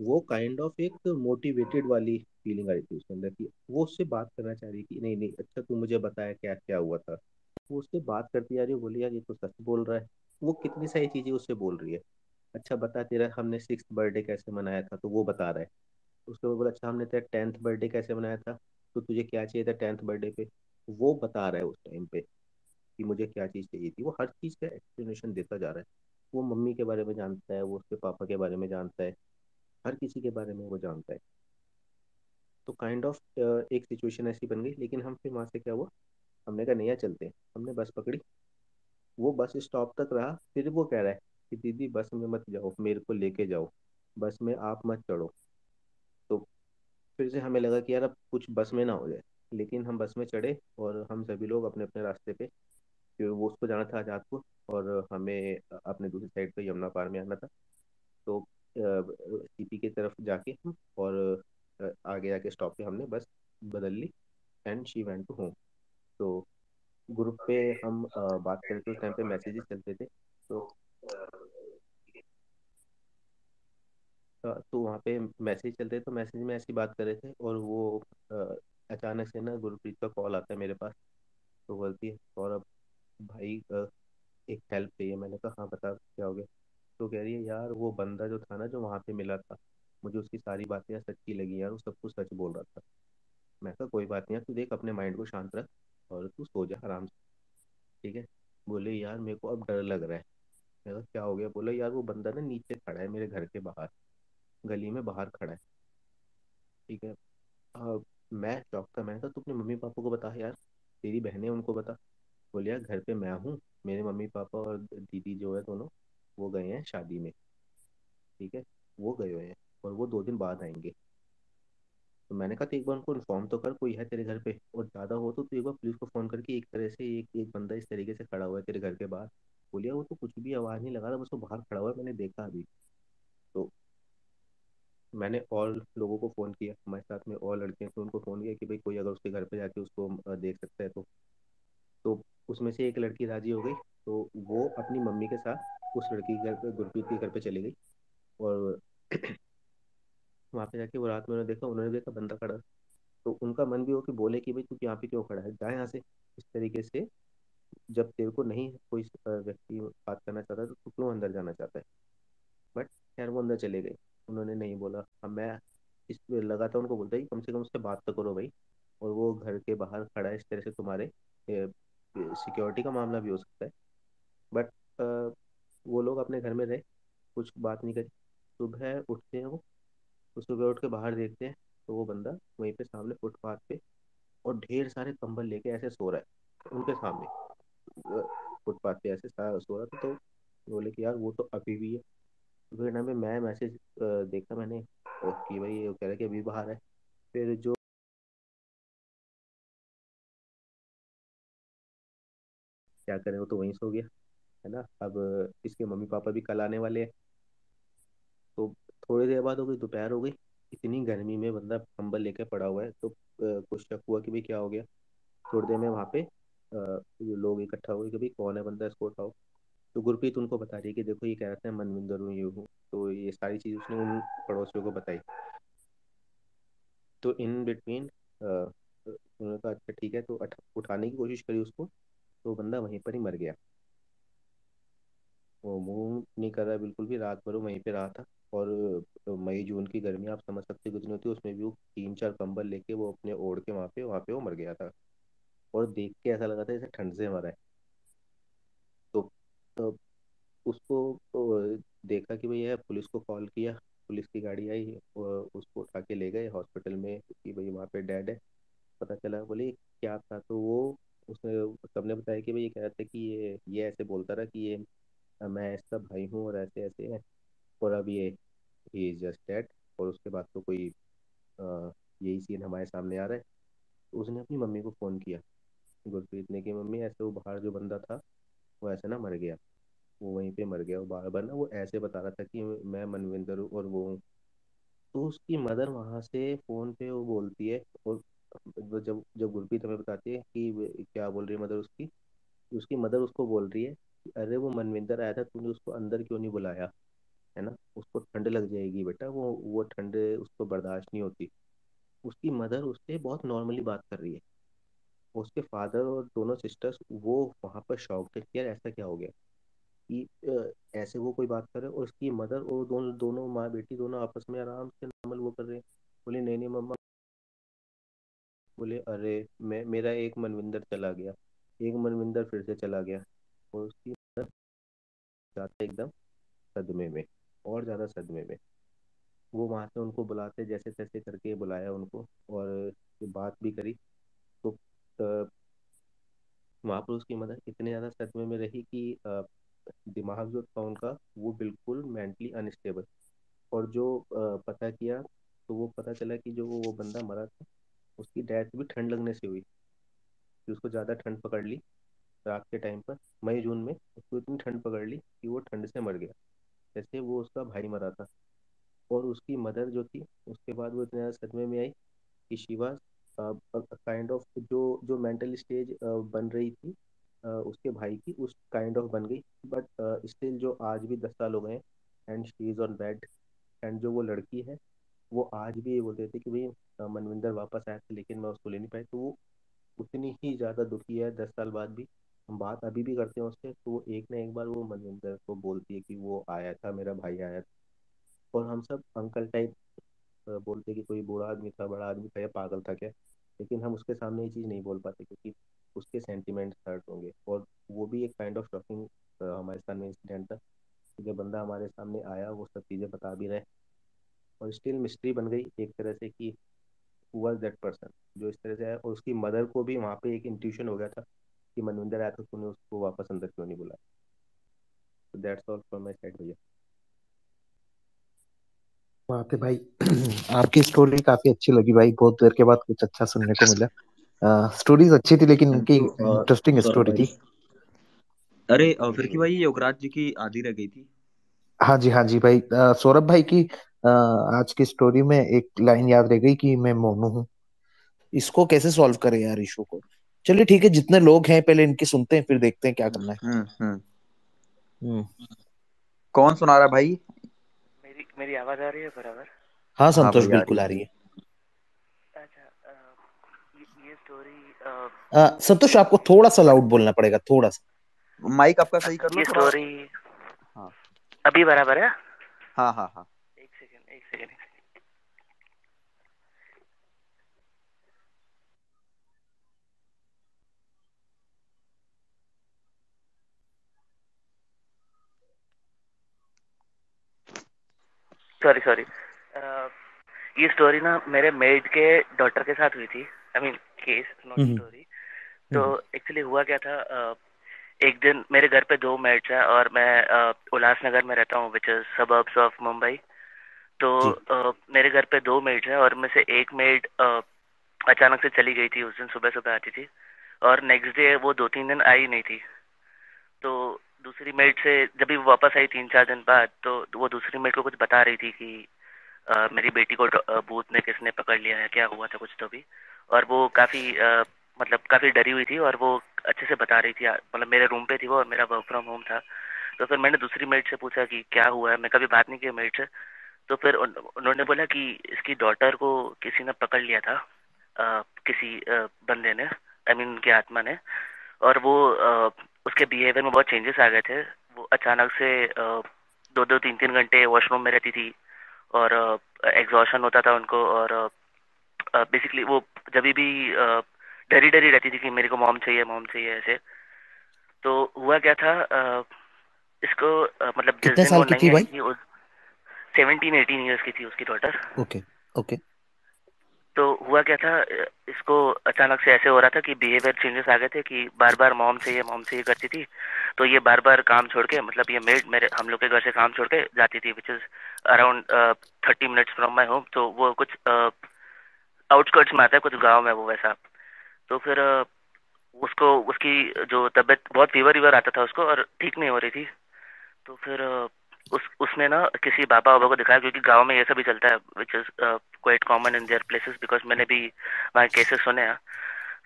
वो काइंड kind ऑफ़ of एक मोटिवेटेड वाली फीलिंग आ रही थी उसके अंदर की वो उससे बात करना चाह रही कि नहीं नहीं अच्छा तू मुझे बताया क्या क्या हुआ था। वो उससे बात करती आ रही बोली, यार, ये तो सच बोल रहा है। वो कितनी सारी चीज़ें उससे बोल रही है। अच्छा बता तेरा, हमने सिक्स बर्थडे कैसे मनाया था? तो वो बता रहा है। उसके बाद बोला अच्छा हमने तेरा टेंथ बर्थडे कैसे मनाया था? तो तुझे क्या चाहिए था टेंथ बर्थडे पे? वो बता रहा है उस टाइम पे कि मुझे क्या चीज़ चाहिए थी। वो हर चीज़ का एक्सप्लेनेशन देता जा रहा है। वो मम्मी के बारे में जानता है, वो उसके पापा के बारे में जानता है, हर किसी के बारे में वो जानता है। तो काइंड ऑफ़ एक सिचुएशन ऐसी बन गई। लेकिन हम फिर वहाँ से क्या हुआ? हमने कहा, नहीं चलते हमने बस पकड़ी। वो बस स्टॉप तक रहा। फिर वो कह रहा है कि, दीदी, बस में मत जाओ। मेरे को लेके जाओ। बस में आप मत चढ़ो। तो फिर से हमें लगा कि, यार, अब कुछ बस में ना हो जाए। लेकिन हम बस में चढ़े और हम सभी लोग अपने अपने रास्ते पे फिर वो उसको जाना था आजादपुर और हमें अपने दूसरी साइड पे यमुना पार में आना था। तो सीपी की तरफ़ जाके हम और आगे जाके स्टॉप पे हमने, बस बदल ली and she went to home तो ग्रुप पे हम बात कर थे, उस टाइम पे मैसेजेस चलते थे तो तो वहाँ पे मैसेज चलते तो मैसेज में ऐसी बात कर रहे थे और वो अचानक से ना गुरप्रीत का कॉल आता है मेरे पास तो बोलती है सौरभ भाई एक हेल्प चाहिए। मैंने कहा हाँ बता, क्या हो गया? तो कह रही है, यार, वो बंदा जो था ना, जो वहाँ पे मिला था मुझे उसकी सारी बातें सच्ची लगी यार, वो सब कुछ सच बोल रहा था। मैं कहा, कोई बात नहीं यार, तू देख अपने माइंड को शांत रख और तू सो जा आराम से। ठीक है? बोले, यार, मेरे को अब डर लग रहा है। मैं कहा, क्या हो गया? बोला, यार, वो बंदा ना नीचे खड़ा है मेरे घर के बाहर, गली में बाहर खड़ा है। ठीक है? अब मैं चौंक था, मैंने कहा, तू अपने मम्मी पापा को बता यार, तेरी बहनें उनको बता। बोले, यार, घर पे मैं हूँ, मेरे मम्मी पापा और दीदी जो है दोनों, वो गए हैं शादी में। ठीक है? वो गए हुए हैं। और वो दो दिन बाद आएँगे। तो मैंने कहा तो एक बार उनको इन्फॉर्म तो कर, कोई है तेरे घर पे? और ज़्यादा हो तो तू एक बार पुलिस को फ़ोन करके एक तरह से एक एक बंदा इस तरीके से खड़ा हुआ है तेरे घर के बाहर। बोलिया, वो तो कुछ भी आवाज़ नहीं लगा रहा, बस वो बाहर खड़ा हुआ है, मैंने देखा अभी। तो मैंने और लोगों को फ़ोन किया, हमारे साथ में और लड़कियाँ थी उनको फ़ोन किया कि भाई, कोई अगर उसके घर पे जाके उसको देख सकता है तो। तो उसमें से एक लड़की राज़ी हो गई तो वो अपनी मम्मी के साथ उस लड़की के घर पे, गुरप्रीत के घर पे चली गई। और वहाँ पे जाके वो रात में उन्होंने देखा उन्होंने देखा, बंदा खड़ा। तो उनका मन भी हो कि बोले कि भाई तू यहाँ पे क्यों खड़ा है? जा यहाँ से। इस तरीके से जब तेरे को नहीं कोई व्यक्ति बात करना चाहता तो तू क्यों अंदर जाना चाहता है? बट खैर वो अंदर चले गए। उन्होंने नहीं बोला। अब मैं इस लगा था उनको बोलता कि कम से कम उससे बात तो करो भाई। और वो घर के बाहर खड़ा है, इस तरह से तुम्हारे सिक्योरिटी का मामला भी हो सकता है। बट वो लोग अपने घर में रहे, कुछ बात नहीं करी। सुबह उठते हैं वो। तो सुबह उठ के बाहर देखते हैं तो वो बंदा वहीं पे सामने फुटपाथ पे और ढेर सारे कंबल लेके ऐसे सो रहा है, उनके सामने। फुटपाथ पे ऐसे सा- रहा था तो बोले कि यार वो तो अभी भी है। तो फिर पे मैं मैसेज देखा मैंने और कि भाई ये कह रहा है कि अभी बाहर है। फिर जो क्या करें, वो तो वहीं सो गया, है ना? अब इसके मम्मी पापा भी कल आने वाले हैं। तो थोड़ी देर बाद हो गई, दोपहर हो गई, इतनी गर्मी में बंदा कंबल लेके पड़ा हुआ है तो कुछ शक हुआ कि भाई क्या हो गया? थोड़ी देर में वहाँ पे लोग इकट्ठा हुए कि भाई कौन है बंदा, इसको उठाओ। तो गुरप्रीत उनको बता रही है कि देखो ये कह रहा था, मनविंदर हूँ, ये हूँ तो ये सारी चीज़ उसने उन पड़ोसियों को बताई। तो इन बिटवीन उन्होंने कहा अच्छा ठीक है। तो उठाने की कोशिश करी उसको तो बंदा वहीं पर ही मर गया। वो मूव नहीं कर रहा, बिल्कुल भी रात भर वहीं पे रहा था। और मई जून की गर्मी आप समझ सकते कितनी होती है। उसमें भी वो तीन चार कंबल लेके वो अपने ओढ़ के वहाँ पे वहाँ पे वो मर गया था। और देख के ऐसा लगा था जैसे ठंड से मरा है। तो, तो उसको तो देखा कि भैया पुलिस को कॉल किया। पुलिस की गाड़ी आई उसको उठा के ले गए हॉस्पिटल में कि भाई वहाँ पे डेड है। पता चला बोले क्या था? तो वो उसने सबने बताया कि भाई ये कह रहा था कि ये ये ऐसे बोलता रहा कि ये मैं इसका भाई हूँ और ऐसे ऐसे है। और अब ये ही इज़ जस्ट डेड और उसके बाद तो कोई यही सीन हमारे सामने आ रहा है। तो उसने अपनी मम्मी को फ़ोन किया। गुरप्रीत ने कि, मम्मी, ऐसे वो बाहर जो बंदा था, वो ऐसे ना मर गया। वो वहीं पे मर गया, वो बार बार ना वो ऐसे बता रहा था कि मैं मनविंदर हूँ और वो हूँ। तो उसकी मदर वहाँ से फ़ोन पे वो बोलती है और जब जब गुरप्रीत हमें बताती है कि क्या बोल रही है मदर उसकी उसकी मदर उसको बोल रही है अरे, वो मनविंदर आया था, तूने उसको अंदर क्यों नहीं बुलाया? है ना, उसको ठंड लग जाएगी बेटा, वो वो ठंड उसको बर्दाश्त नहीं होती। उसकी मदर उससे बहुत नॉर्मली बात कर रही है। उसके फादर और दोनों सिस्टर्स वो वहाँ पर शौक थे यार ऐसा क्या हो गया? कि ऐसे वो कोई बात कर रहे और उसकी मदर और दोनों दोनों माँ बेटी दोनों आपस में आराम से नॉर्मल वो कर रहे हैं। बोले, नहीं नहीं, मम्मा। बोले, अरे, मैं, मेरा एक मनविंदर चला गया। एक मनविंदर फिर से चला गया। और उसकी मदर जाते एकदम सदमे में। और ज़्यादा सदमे में। वो वहाँ से उनको बुलाते जैसे तैसे करके बुलाया उनको और बात भी करी। तो वहाँ पर उसकी मदर इतने ज़्यादा सदमे में रही कि दिमाग जो था उनका वो बिल्कुल मेंटली अनस्टेबल। और जो पता किया तो वो पता चला कि जो वो बंदा मरा था, उसकी डेथ भी ठंड लगने से हुई। कि उसको ज़्यादा ठंड पकड़ ली रात के टाइम पर मई जून में, उसको इतनी ठंड पकड़ ली कि वो ठंड से मर गया। जैसे वो उसका भाई मरा था। और उसकी मदर जो थी, उसके बाद वो इतने सदमे में आई कि शिवा काइंड ऑफ़ जो जो मेंटल स्टेज बन रही थी उसके भाई की, उस काइंड ऑफ़ बन गई। बट स्टिल जो आज भी दस साल हो गए and she is on bed and जो वो लड़की है, वो आज भी ये बोलते थे कि भाई मनविंदर वापस आया था, लेकिन मैं उसको ले नहीं पाई तो वो उतनी ही ज़्यादा दुखी है, दस साल बाद भी। हम बात अभी भी करते हैं उससे तो वो एक ना एक बार वो मनविंदर को बोलती है कि वो आया था, मेरा भाई आया था। और हम सब अंकल टाइप बोलते कि कोई बूढ़ा आदमी था, बड़ा आदमी था या पागल था क्या? लेकिन हम उसके सामने ये चीज़ नहीं बोल पाते क्योंकि उसके सेंटिमेंट्स हर्ट होंगे। और वो भी एक काइंड ऑफ़ शॉकिंग हमारे सामने इंसिडेंट था जब बंदा हमारे सामने आया, वो सब चीज़ें बता भी रहे। और स्टिल मिस्ट्री बन गई एक तरह से कि वॉज़ दैट पर्सन जो इस तरह से आया, और उसकी मदर को भी वहाँ पे एक इंट्यूशन हो गया था कि मनविंदर आया था तूने उसको वापस अंदर क्यों नहीं बुलाया? तो that's all from my side भैया। बात है भाई आपकी स्टोरी काफ़ी अच्छी लगी भाई। बहुत देर के बाद कुछ अच्छा सुनने को मिला। स्टोरीज अच्छी थी लेकिन उनकी इंटरेस्टिंग स्टोरी थी। अरे फिर की भाई योगराज जी की आधी रह गई थी। हाँ जी हाँ जी भाई। सौरभ भाई की आ, आज की स्टोरी में एक लाइन याद रह गई कि मैं मोनू हूँ। इसको कैसे सॉल्व करें यार इशू को? चलिए ठीक है जितने लोग हैं पहले इनकी सुनते हैं फिर देखते हैं क्या करना है। हम्म हम्म, हम्म। कौन सुना रहा भाई? मेरी मेरी आवाज़ आ रही है बराबर? हाँ संतोष हाँ, बिल्कुल आ रही है। अच्छा संतोष आपको थोड़ा सा लाउड बोलना पड़ेगा थोड़ा सा। माइक आपका सही कर लो ये स्टोरी हाँ। अभी बराबर है? हाँ हाँ हाँ। एक सेकंड एक सेकंड सॉरी सॉरी ये स्टोरी ना मेरे मेड के डॉटर के साथ हुई थी. I mean case not story तो एक्चुअली हुआ क्या था uh, एक दिन मेरे घर पे दो मेड्स हैं और मैं उल्लासनगर में रहता हूँ which is suburbs of Mumbai तो आ, मेरे घर पे दो मेड है और में से एक मेड अचानक से चली गई थी उस दिन सुबह सुबह आती थी और नेक्स्ट डे वो दो तीन दिन आई नहीं थी. तो दूसरी मेड से जब भी वापस आई तीन चार दिन बाद तो वो दूसरी मेड को कुछ बता रही थी कि आ, मेरी बेटी को भूत ने किसने पकड़ लिया है क्या हुआ था कुछ तो भी। और वो काफ़ी मतलब काफ़ी डरी हुई थी और वो अच्छे से बता रही थी मतलब मेरे रूम पे थी वो और मेरा वर्क फ्रॉम होम था। तो फिर मैंने दूसरी मेड से पूछा कि क्या हुआ है? मैं कभी बात नहीं की मेड से। तो फिर उन, उन्होंने बोला कि इसकी डॉटर को किसी ने पकड़ लिया था आ, किसी आ, बंदे ने आई मीन उनकी आत्मा ने। और वो आ, उसके बिहेवियर में बहुत चेंजेस आ गए थे। वो अचानक से दो दो तीन तीन घंटे वॉशरूम में रहती थी और एग्जॉशन होता था उनको और बेसिकली वो जब भी डरी डरी रहती थी कि मेरे को मॉम चाहिए मॉम चाहिए ऐसे। तो हुआ क्या था इसको मतलब कितने साल की थी भाई? सेवनटीन एटीन ईयर्स की थी उसकी डॉटर ओके ओके। तो हुआ क्या था इसको अचानक से ऐसे हो रहा था कि बिहेवियर चेंजेस आ गए थे कि बार बार मॉम से ये मॉम से ये करती थी तो ये बार बार काम छोड़ के मतलब ये मेड मेरे हम लोग के घर से काम छोड़ के जाती थी which is around thirty minutes from my home तो वो कुछ आउटस्कर्ट्स में आता है कुछ गाँव में वो वैसा। तो फिर uh, उसको उसकी जो तबीयत बहुत फीवर वीवर आता था उसको और ठीक नहीं हो रही थी। तो फिर uh, उस उसने ना किसी बाबा बाबा को दिखाया क्योंकि गाँव में ये सब भी चलता है which is quite common in there places because मैंने भी वहाँ केसेस सुने हैं।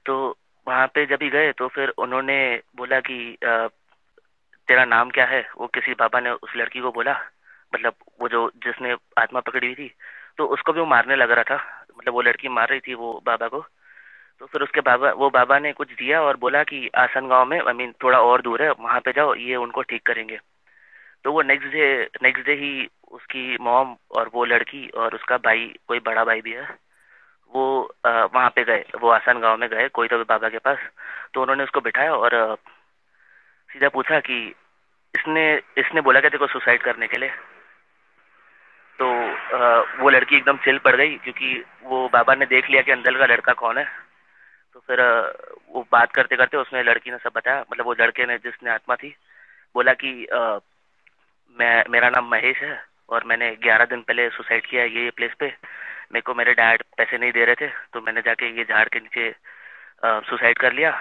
तो वहाँ पे जब भी गए तो फिर उन्होंने बोला कि uh, तेरा नाम क्या है? वो किसी बाबा ने उस लड़की को बोला मतलब वो जो जिसने आत्मा पकड़ी हुई थी तो उसको भी वो मारने लग रहा था। मतलब वो लड़की मार रही थी वो बाबा को। तो फिर उसके बाबा वो बाबा ने कुछ दिया और बोला कि आसन गाँव में आई मीन थोड़ा और दूर है वहाँ पे जाओ ये उनको ठीक करेंगे। तो वो नेक्स्ट डे नेक्स्ट डे ही उसकी मॉम और वो लड़की और उसका भाई, कोई बड़ा भाई भी है, वो वहाँ पे गए, वो आसान गाँव में गए, कोई तो बाबा के पास। तो उन्होंने उसको बिठाया और सीधा पूछा कि इसने इसने बोला क्या को सुसाइड करने के लिए? तो वो लड़की एकदम चिल पड़ गई, क्योंकि वो बाबा ने देख लिया कि अंदर का लड़का कौन है। तो फिर वो बात करते करते उसने लड़की ने सब बताया मतलब वो लड़के ने जिसने आत्मा थी, बोला कि मैं, मेरा नाम महेश है और मैंने ग्यारह दिन पहले सुसाइड किया ये प्लेस पे। मेरे को मेरे डैड पैसे नहीं दे रहे थे तो मैंने जाके ये झाड़ के नीचे सुसाइड कर लिया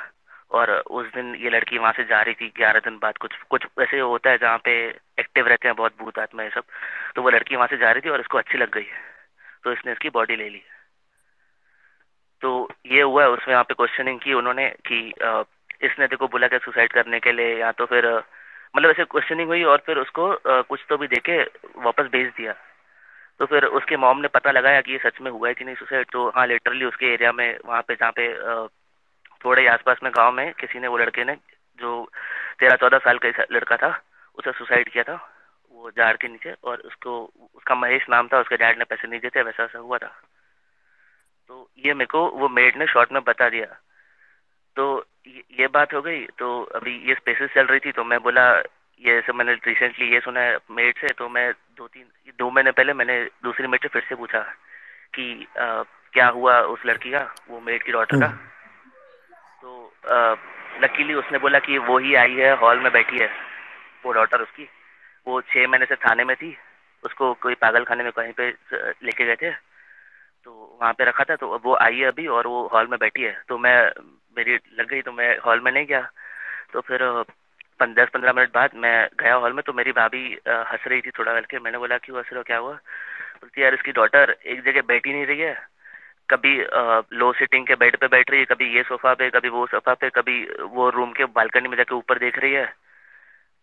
और उस दिन ये लड़की वहाँ से जा रही थी ग्यारह दिन बाद। कुछ कुछ ऐसे होता है जहाँ पे एक्टिव रहते हैं बहुत भूत आत्मा ये सब। तो वो लड़की वहाँ से जा रही थी और इसको अच्छी लग गई तो इसने इसकी बॉडी ले ली। तो ये हुआ है उसमें यहाँ पे क्वेश्चनिंग की उन्होंने कि इसने देखो बोला क्या सुसाइड करने के लिए या तो फिर मतलब ऐसे क्वेश्चनिंग हुई और फिर उसको आ, कुछ तो भी देके वापस भेज दिया। तो फिर उसके मॉम ने पता लगाया कि ये सच में हुआ है कि नहीं सुसाइड तो हाँ लिटरली उसके एरिया में वहाँ पे जहाँ पे थोड़े आसपास में गाँव में किसी ने वो लड़के ने जो तेरह चौदह साल का लड़का था उसे सुसाइड किया था वो झाड़ के नीचे और उसको उसका महेश नाम था उसके डैड ने पैसे नहीं देते वैसा वैसा हुआ था। तो ये मेरे को वो मेड ने शॉर्ट में बता दिया। तो ये बात हो गई तो अभी ये स्पेसिस चल रही थी तो मैं बोला ये सब मैंने रिसेंटली ये सुना है मेड से तो मैं दो तीन दो महीने पहले मैंने दूसरी मेड से फिर से पूछा कि आ, क्या हुआ उस लड़की का वो मेड की डॉटर का? हम्म। तो लकीली उसने बोला कि वो ही आई है हॉल में बैठी है वो डॉटर उसकी। वो छः महीने से थाने में थी उसको कोई पागल खाने में कहीं पे लेके गए थे तो वहाँ पे रखा था तो वो आई है अभी और वो हॉल में बैठी है। तो मैं मेरी लग गई तो मैं हॉल में नहीं गया। तो फिर दस पंद्रह मिनट बाद मैं गया हॉल में तो मेरी भाभी हंस रही थी थोड़ा करके मैंने बोला, क्यों हंस रहे हो? क्या हुआ? बोलती, यार, इसकी डॉटर एक जगह बैठी नहीं रही है। कभी लो सिटिंग के बेड पे बैठ रही है, कभी ये सोफा पे, कभी वो सोफा पे, कभी वो रूम के बालकनी में जाके ऊपर देख रही है।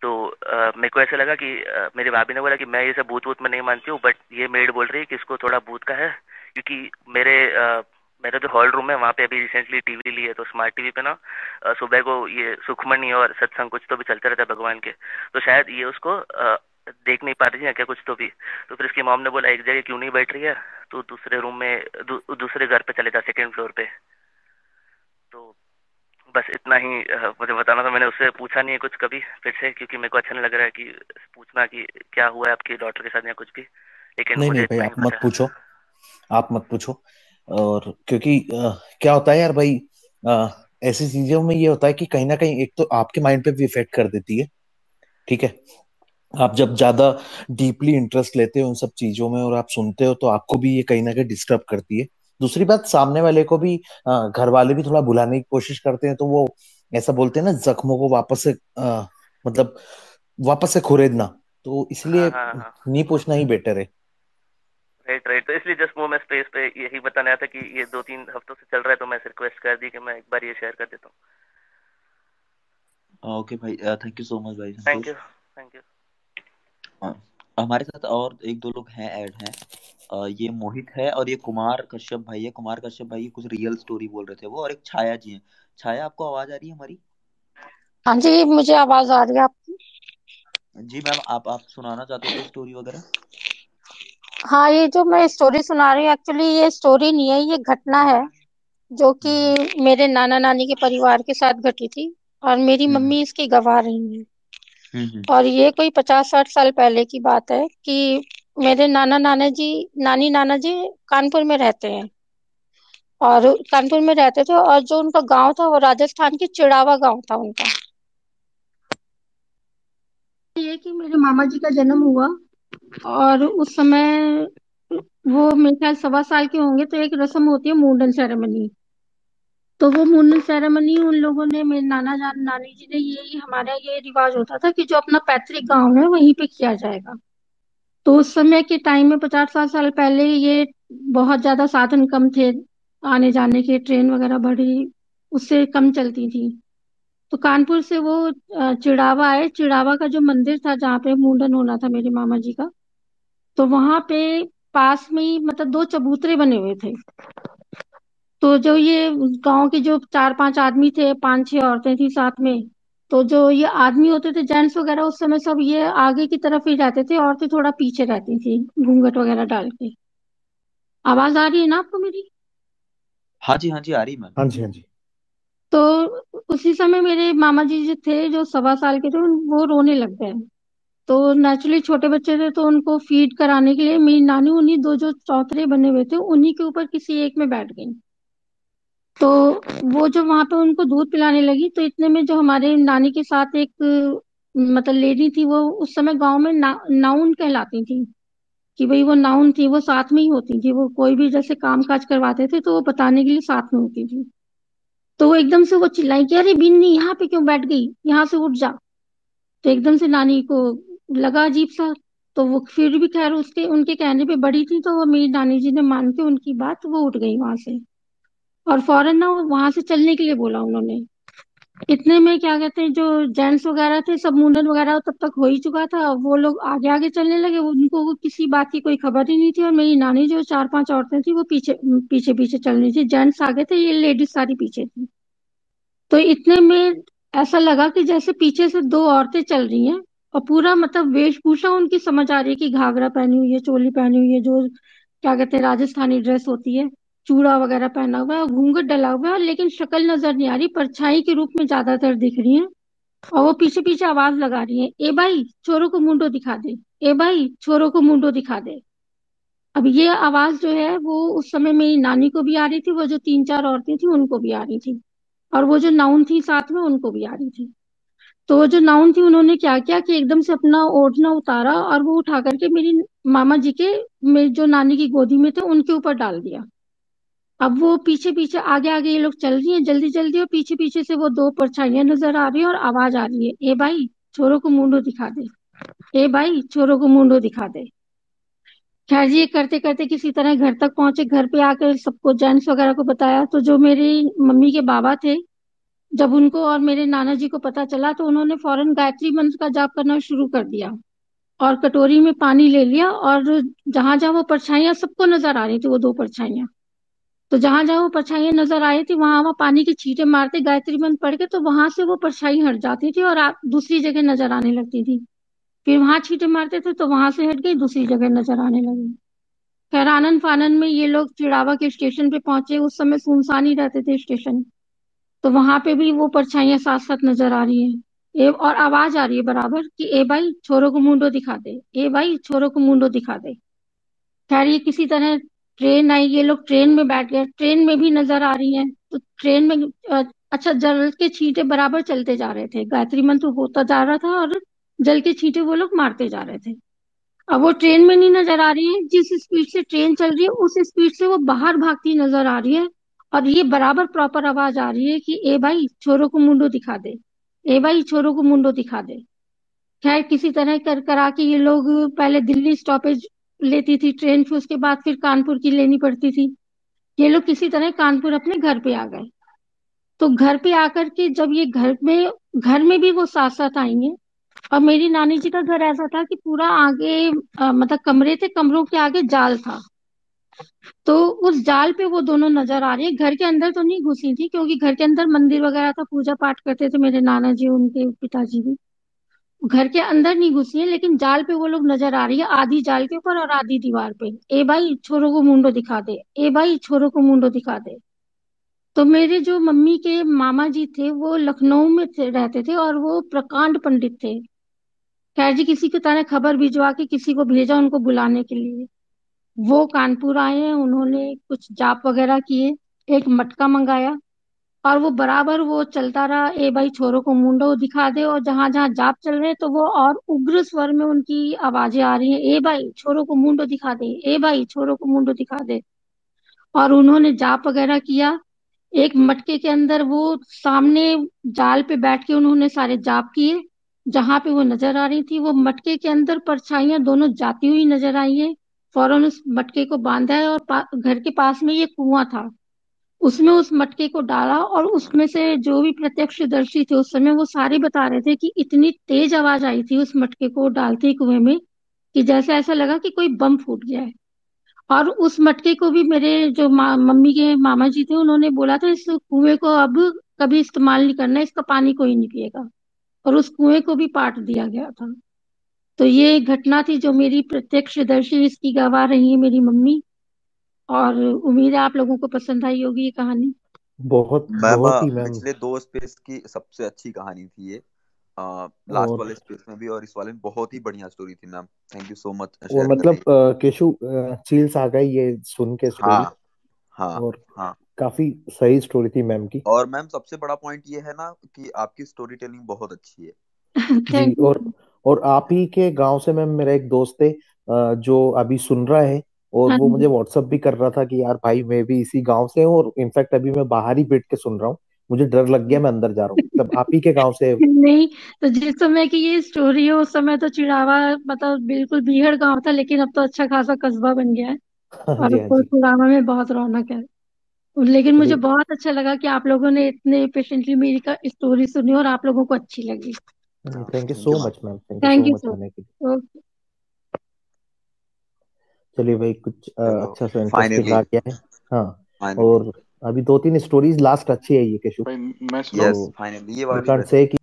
तो मेरे को ऐसा लगा कि मेरी भाभी ने बोला कि मैं ये सब भूत वूत में नहीं मानती हूँ बट ये मेड बोल रही है कि इसको थोड़ा भूत का है, क्योंकि मेरे मेरा जो हॉल रूम है वहाँ पे अभी रिसेंटली टीवी ली है तो स्मार्ट टीवी पे ना सुबह को ये सुखमनी और सत्संग कुछ तो भी चलते रहता है भगवान के। तो शायद ये उसको देख नहीं पा रही है क्या कुछ तो भी? तो फिर उसकी मॉम ने बोला एक जगह क्यों नहीं बैठ रही है? तो दूसरे रूम में दू, दूसरे घर पे चले जा सेकेंड फ्लोर पे। तो बस इतना ही मुझे बताना था। मैंने उससे पूछा नहीं है कुछ कभी फिर से क्योंकि मेरे को अच्छा नहीं लग रहा है कि पूछना कि क्या हुआ है आपकी डॉटर के साथ या कुछ भी। लेकिन नहीं नहीं भाई आप मत पूछो। आप मत पूछो। और क्योंकि आ, क्या होता है यार भाई आ, ऐसी चीज़ों में ये होता है कि कहीं ना कहीं एक तो आपके माइंड पे भी इफ़ेक्ट कर देती है ठीक है? आप जब ज़्यादा डीपली इंटरेस्ट लेते हो उन सब चीज़ों में और आप सुनते हो तो आपको भी ये कहीं ना कहीं डिस्टर्ब करती है। दूसरी बात सामने वाले को भी घर वाले भी थोड़ा बुलाने की कोशिश करते हैं तो वो ऐसा बोलते हैं ना जख्मों को वापस से मतलब वापस से खुरेदना तो हाँ इसलिए हाँ हाँ। नहीं पूछना ही बेटर है। राइट राइट तो इसलिए जस्ट वो मैं स्पेस पे यही बताने आया था कि ये दो तीन हफ्तों से चल रहा है तो मैं रिक्वेस्ट कर दी कि मैं एक बार ये शेयर कर देता हूँ। ओके भाई थैंक यू सो मच भाई थैंक यू थैंक यू हाँ, हमारे साथ और एक दो लोग हैं ऐड हैं। ये मोहित है और ये कुमार कश्यप भाई है। कुमार कश्यप भाई कुछ रियल स्टोरी बोल रहे थे वो और एक छाया जी हैं। छाया आपको आवाज़ आ रही है हमारी? हाँ जी मुझे आवाज़ आ रही है आपकी? जी मैम आप आप सुनाना चाहते हो स्टोरी वगैरह? हाँ ये जो मैं स्टोरी सुना रही हूँ एक्चुअली ये स्टोरी नहीं है ये घटना है जो हम्म कि मेरे नाना नानी के परिवार के साथ घटी थी और मेरी हम्म मम्मी इसकी गवाह रही है। हम्म हम्म। और ये कोई पचास साठ साल पहले की बात है कि मेरे नाना नाना जी नानी नाना जी कानपुर में रहते हैं। और कानपुर में रहते थे और जो उनका गाँव था वो राजस्थान के चिड़ावा गाँव था उनका। ये कि मेरे मामा जी का जन्म हुआ और उस समय वो मेरे ख्याल सवा साल के होंगे तो एक रस्म होती है मुंडन सेरेमनी तो वो मुंडन सेरेमनी उन लोगों ने, मेरे नाना जान, नानी जी ने ये, हमारा ये रिवाज होता था कि जो अपना पैतृक गाँव है, वहीं पे किया जाएगा। तो उस समय के टाइम में पचास साठ साल पहले ये बहुत ज़्यादा साधन कम थे, आने जाने के, ट्रेन वगैरह बड़ी उससे कम चलती थी। तो कानपुर से वो अ, चिड़ावा आए। चिड़ावा का जो मंदिर था जहाँ पे मुंडन होना था मेरे मामा जी का तो वहाँ पे पास में ही मतलब दो चबूतरे बने हुए थे। तो जो ये गाँव के जो चार पाँच आदमी थे पाँच छह औरतें थी साथ में तो जो ये आदमी होते थे जेंट्स वगैरह उस समय सब ये आगे की तरफ़ ही रहते थे औरतें थोड़ा पीछे रहती थी घूंघट वगैरह डाल के। आवाज़ आ रही है ना आपको मेरी? हाँ जी हाँ जी आ रही मैम। हाँ जी हाँ जी। तो उसी समय मेरे मामा जी जो थे जो सवा साल के थे वो रोने लग गए। तो नेचुरली छोटे बच्चे थे तो उनको फ़ीड कराने के लिए मेरी नानी उन्हीं दो जो चौथरे बने हुए थे उन्हीं के ऊपर किसी एक में बैठ गई। तो वो जो वहाँ पे उनको दूध पिलाने लगी तो इतने में जो हमारे नानी के साथ एक मतलब लेडी थी वो उस समय गाँव में ना, नाउन कहलाती थी। कि भाई वो नाउन थी वो साथ में ही होती थी वो कोई भी जैसे काम काज करवाते थे तो वो बताने के लिए साथ में होती थी। तो वो एकदम से वो चिल्लाई कि, अरे बिन्नी, यहाँ पे क्यों बैठ गई? यहाँ से उठ जा। तो एकदम से नानी को लगा अजीब सा। तो वो फिर भी खैर उसके, उनके कहने पे बड़ी थी तो वो मेरी नानी जी ने मान के उनकी बात, वो उठ गई वहाँ से। और फ़ौरन ना वहाँ से चलने के लिए बोला उन्होंने। इतने में क्या कहते हैं, जो जेंट्स वगैरह थे, सब मुंडन वगैरह तब तक हो ही चुका था। वो लोग आगे आगे चलने लगे। उनको किसी बात की कोई खबर ही नहीं थी और मेरी नानी जो चार पाँच औरतें थी, वो पीछे पीछे पीछे चल रही थी। जेंट्स आगे थे, ये लेडीज़ सारी पीछे थी। तो इतने में ऐसा लगा कि जैसे पीछे से दो औरतें चल रही हैं और पूरा मतलब वेशभूषा उनकी समझ आ रही है कि घाघरा पहनी हुई है, चोली पहनी हुई है, जो क्या कहते हैं, राजस्थानी ड्रेस होती है। चूड़ा वगैरह पहना हुआ है घूंघट डला हुआ है लेकिन शक्ल नज़र नहीं आ रही, परछाई के रूप में ज़्यादातर दिख रही है। और वो पीछे पीछे आवाज़ लगा रही है। ए भाई छोरों को मुंडो दिखा दे। ए भाई छोरों को मुंडो दिखा दे। अब ये आवाज़ जो है, वो उस समय मेरी नानी को भी आ रही थी, वो जो तीन चार औरतें थी, उनको भी आ रही थी। और वो जो नाउन थी साथ में, उनको भी आ रही थी। तो वो जो नाउन थी, उन्होंने क्या किया कि एकदम से अपना ओढ़ना उतारा और वो उठा करके मेरी मामा जी के, मेरी जो नानी की गोदी में थे, उनके ऊपर डाल दिया। अब वो पीछे पीछे आगे आगे ये लोग चल रही हैं, जल्दी जल्दी, और पीछे पीछे से वो दो परछाइयाँ नज़र आ रही है और आवाज़ आ रही है। ए भाई छोरों को मुंडो दिखा दे। ए भाई छोरों को मुंडो दिखा दे। खैर ये करते करते किसी तरह घर तक पहुँचे। घर पे आकर सबको जेंट्स वगैरह को बताया। तो जो मेरी मम्मी के बाबा थे, जब उनको और मेरे नाना जी को पता चला तो उन्होंने फ़ौरन गायत्री मंत्र का जाप करना शुरू कर दिया और कटोरी में पानी ले लिया और जहाँ जहाँ वो परछाइयाँ, सबको नज़र आ रही थी वो दो परछाइयाँ। तो जहाँ जहाँ वो परछाइयाँ नज़र आ रही थी वहाँ वहाँ पानी के छींटे मारते गायत्री मंत्र पढ़ के तो वहाँ से वो परछाई हट जाती थी और दूसरी जगह नज़र आने लगती थी। फिर वहाँ छींटे मारते थे तो वहाँ से हट गई दूसरी जगह नज़र आने लगी। खैर आनन फानन में ये लोग चिड़ावा के स्टेशन पे पहुँचे। उस समय सुनसान ही रहते थे स्टेशन। तो वहाँ पे भी वो परछाइयाँ साथ साथ नज़र आ रही है। ए, और आवाज़ आ रही है बराबर कि ए भाई छोरों को मुंडो दिखा दे। ए भाई छोरों को मुंडो दिखा दे। खैर ये किसी तरह ट्रेन आई, ये लोग ट्रेन में बैठ गए। ट्रेन में भी नज़र आ रही हैं। तो ट्रेन में अच्छा जल के छींटे बराबर चलते जा रहे थे। गायत्री मंत्र होता जा रहा था और जल के छींटे वो लोग मारते जा रहे थे। अब वो ट्रेन में नहीं नज़र आ रही है। जिस स्पीड से ट्रेन चल रही है, उस स्पीड से वो बाहर भागती नज़र आ रही है। और ये बराबर प्रॉपर आवाज़ आ रही है कि, ए भाई, छोरों को मुंडो दिखा दे। ए भाई, छोरों को मुंडो दिखा दे। खैर, किसी तरह कर करा के ये लोग पहले दिल्ली स्टॉपेज लेती थी ट्रेन फिर उसके बाद फिर कानपुर की लेनी पड़ती थी। ये लोग किसी तरह कानपुर अपने घर पे आ गए। तो घर पे आकर के जब ये घर में घर में भी वो साथ साथ हैं और मेरी नानी जी का घर ऐसा था कि पूरा आगे अ, मतलब कमरे थे कमरों के आगे जाल था। तो उस जाल पे वो दोनों नज़र आ रही है। घर के अंदर तो नहीं घुसी थी क्योंकि घर के अंदर मंदिर वगैरह था पूजा पाठ करते थे मेरे नाना जी उनके पिताजी भी। घर के अंदर नहीं घुसी है लेकिन जाल पे वो लोग नज़र आ रही है आधी जाल के ऊपर और आधी दीवार पे। ए भाई छोरों को मुंडो दिखा दे। ए भाई छोरों को मुंडो दिखा दे। तो मेरे जो मम्मी के मामा जी थे वो लखनऊ में थे, रहते थे और वो प्रकांड पंडित थे। खैर जी किसी की तरह खबर भिजवा के किसी को भेजा उनको बुलाने के लिए। वो कानपुर आए उन्होंने कुछ जाप वगैरह किए एक मटका मंगाया। और वो बराबर वो चलता रहा, ए भाई छोरों को मुंडो दिखा दे। और जहाँ जहाँ जाप चल रहे तो वो और उग्र स्वर में उनकी आवाज़ें आ रही हैं, ए भाई छोरों को मुंडो दिखा दे, ए भाई छोरों को मुंडो दिखा दे। और उन्होंने जाप वगैरह किया। एक मटके के अंदर वो सामने जाल पे बैठ के उन्होंने सारे जाप किए। जहाँ पे वो नज़र आ रही थी, वो मटके के अंदर परछाइयाँ दोनों जाती हुई नज़र आई है। फ़ौरन उस मटके को बांधा है और घर के पास में ये कुआँ था। उसमें उस मटके को डाला और उसमें से जो भी प्रत्यक्षदर्शी थे उस समय वो सारे बता रहे थे कि इतनी तेज आवाज़ आई थी उस मटके को डालते कुएँ में कि जैसे ऐसा लगा कि कोई बम फूट गया है। और उस मटके को भी मेरे जो मम्मी के मामा जी थे, उन्होंने बोला था, इस कुएँ को अब कभी इस्तेमाल नहीं करना, इसका पानी कोई नहीं पिएगा। और उस कुएँ को भी पाट दिया गया था। तो ये घटना थी जो मेरी प्रत्यक्षदर्शी, इसकी गवाह रही है मेरी मम्मी। और उम्मीद है आप लोगों को पसंद आई होगी ये कहानी। बहुत मैम बहुत ही मैम। पिछले दो स्पेस की सबसे अच्छी कहानी थी ये। लास्ट और वाले स्पेस में भी और इस वाले में बहुत ही बढ़िया स्टोरी थी ma'am. Thank you so much और शेयर मतलब केशु चील्स आ गई ये सुन के स्टोरी हाँ हाँ और हाँ। काफ़ी सही स्टोरी थी मैम की। और मैम सबसे बड़ा पॉइंट ये है ना कि आपकी स्टोरी टेलिंग बहुत अच्छी है। जी थैंक यू और और आप ही के गाँव से मैम मेरा एक दोस्त है जो अभी सुन रहा है और हाँ वो मुझे व्हाट्सअप भी कर रहा था कि यार भाई मैं भी इसी गाँव से हूँ और इनफैक्ट अभी मैं बाहर ही बैठ के सुन रहा हूँ। मुझे डर लग गया मैं अंदर जा रहा हूँ। मतलब आप ही के गाँव से नहीं तो जिस समय की ये स्टोरी है उस समय तो चिड़ावा मतलब बिल्कुल बीहड़ गाँव था लेकिन अब तो अच्छा खासा कस्बा बन गया है। हाँ और जी हाँ तो जी। चिड़ावा में बहुत रौनक है। लेकिन मुझे बहुत अच्छा लगा कि आप लोगों ने इतने पेशेंटली मेरी का स्टोरी सुनी और आप लोगों को अच्छी लगी। हाँ thank you so much ma'am thank you so much okay चलिए भाई कुछ चलो अच्छा सा इंटरेस्टिंग आ गया है हाँ और अभी दो तीन स्टोरीज लास्ट अच्छी है ये केशु। भाई मैं यस तो फाइनली ये वाली कांट से कि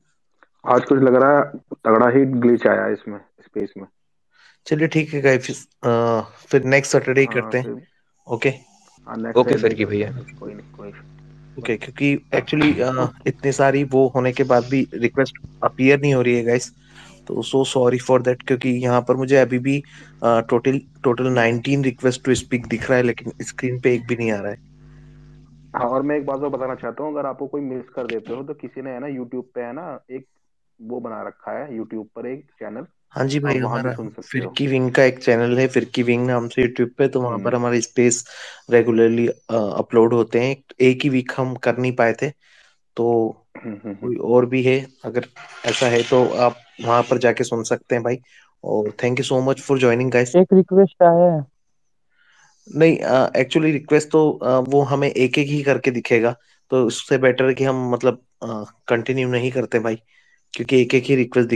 आज कुछ लग रहा है तगड़ा ही ग्लिच आया इसमें स्पेस में। चलिए ठीक है गाइस फिर नेक्स्ट सैटरडे हाँ करते हैं। फिर ओके हाँ ओके फिर की भैया। कोई नहीं कोई ओके क्योंकि एक्चुअली इतनी सारी वो होने के बाद भी रिक्वेस्ट अपीयर नहीं हो रही है गाइस तो सो सॉरी फॉर दैट क्योंकि यहाँ पर मुझे अभी भी total total 19 request to speak दिख रहा है लेकिन स्क्रीन पे एक भी नहीं आ रहा है। हाँ और मैं एक बात और बताना चाहता हूँ अगर आपको कोई मिस कर देते हो तो किसी ने है ना यूट्यूब पे है ना एक वो बना रखा है यूट्यूब पर एक चैनल हाँ जी भाई हमारा फिरकी विंग का एक चैनल है फिरकी विंग नाम से यूट्यूब पे तो वहाँ पर हम्म हमारे स्पेस रेगुलरली अपलोड होते हैं। एक ही वीक हम कर नहीं पाए थे। तो कोई। और भी है? अगर ऐसा है तो आप वहाँ पर जाके सुन सकते हैं भाई। और thank you so much for joining guys एक रिक्वेस्ट आया है। नहीं एक्चुअली रिक्वेस्ट तो आ, वो हमें एक एक ही करके दिखेगा। तो उससे बेटर है कि हम मतलब कंटिन्यू नहीं करते भाई क्योंकि एक एक ही रिक्वेस्ट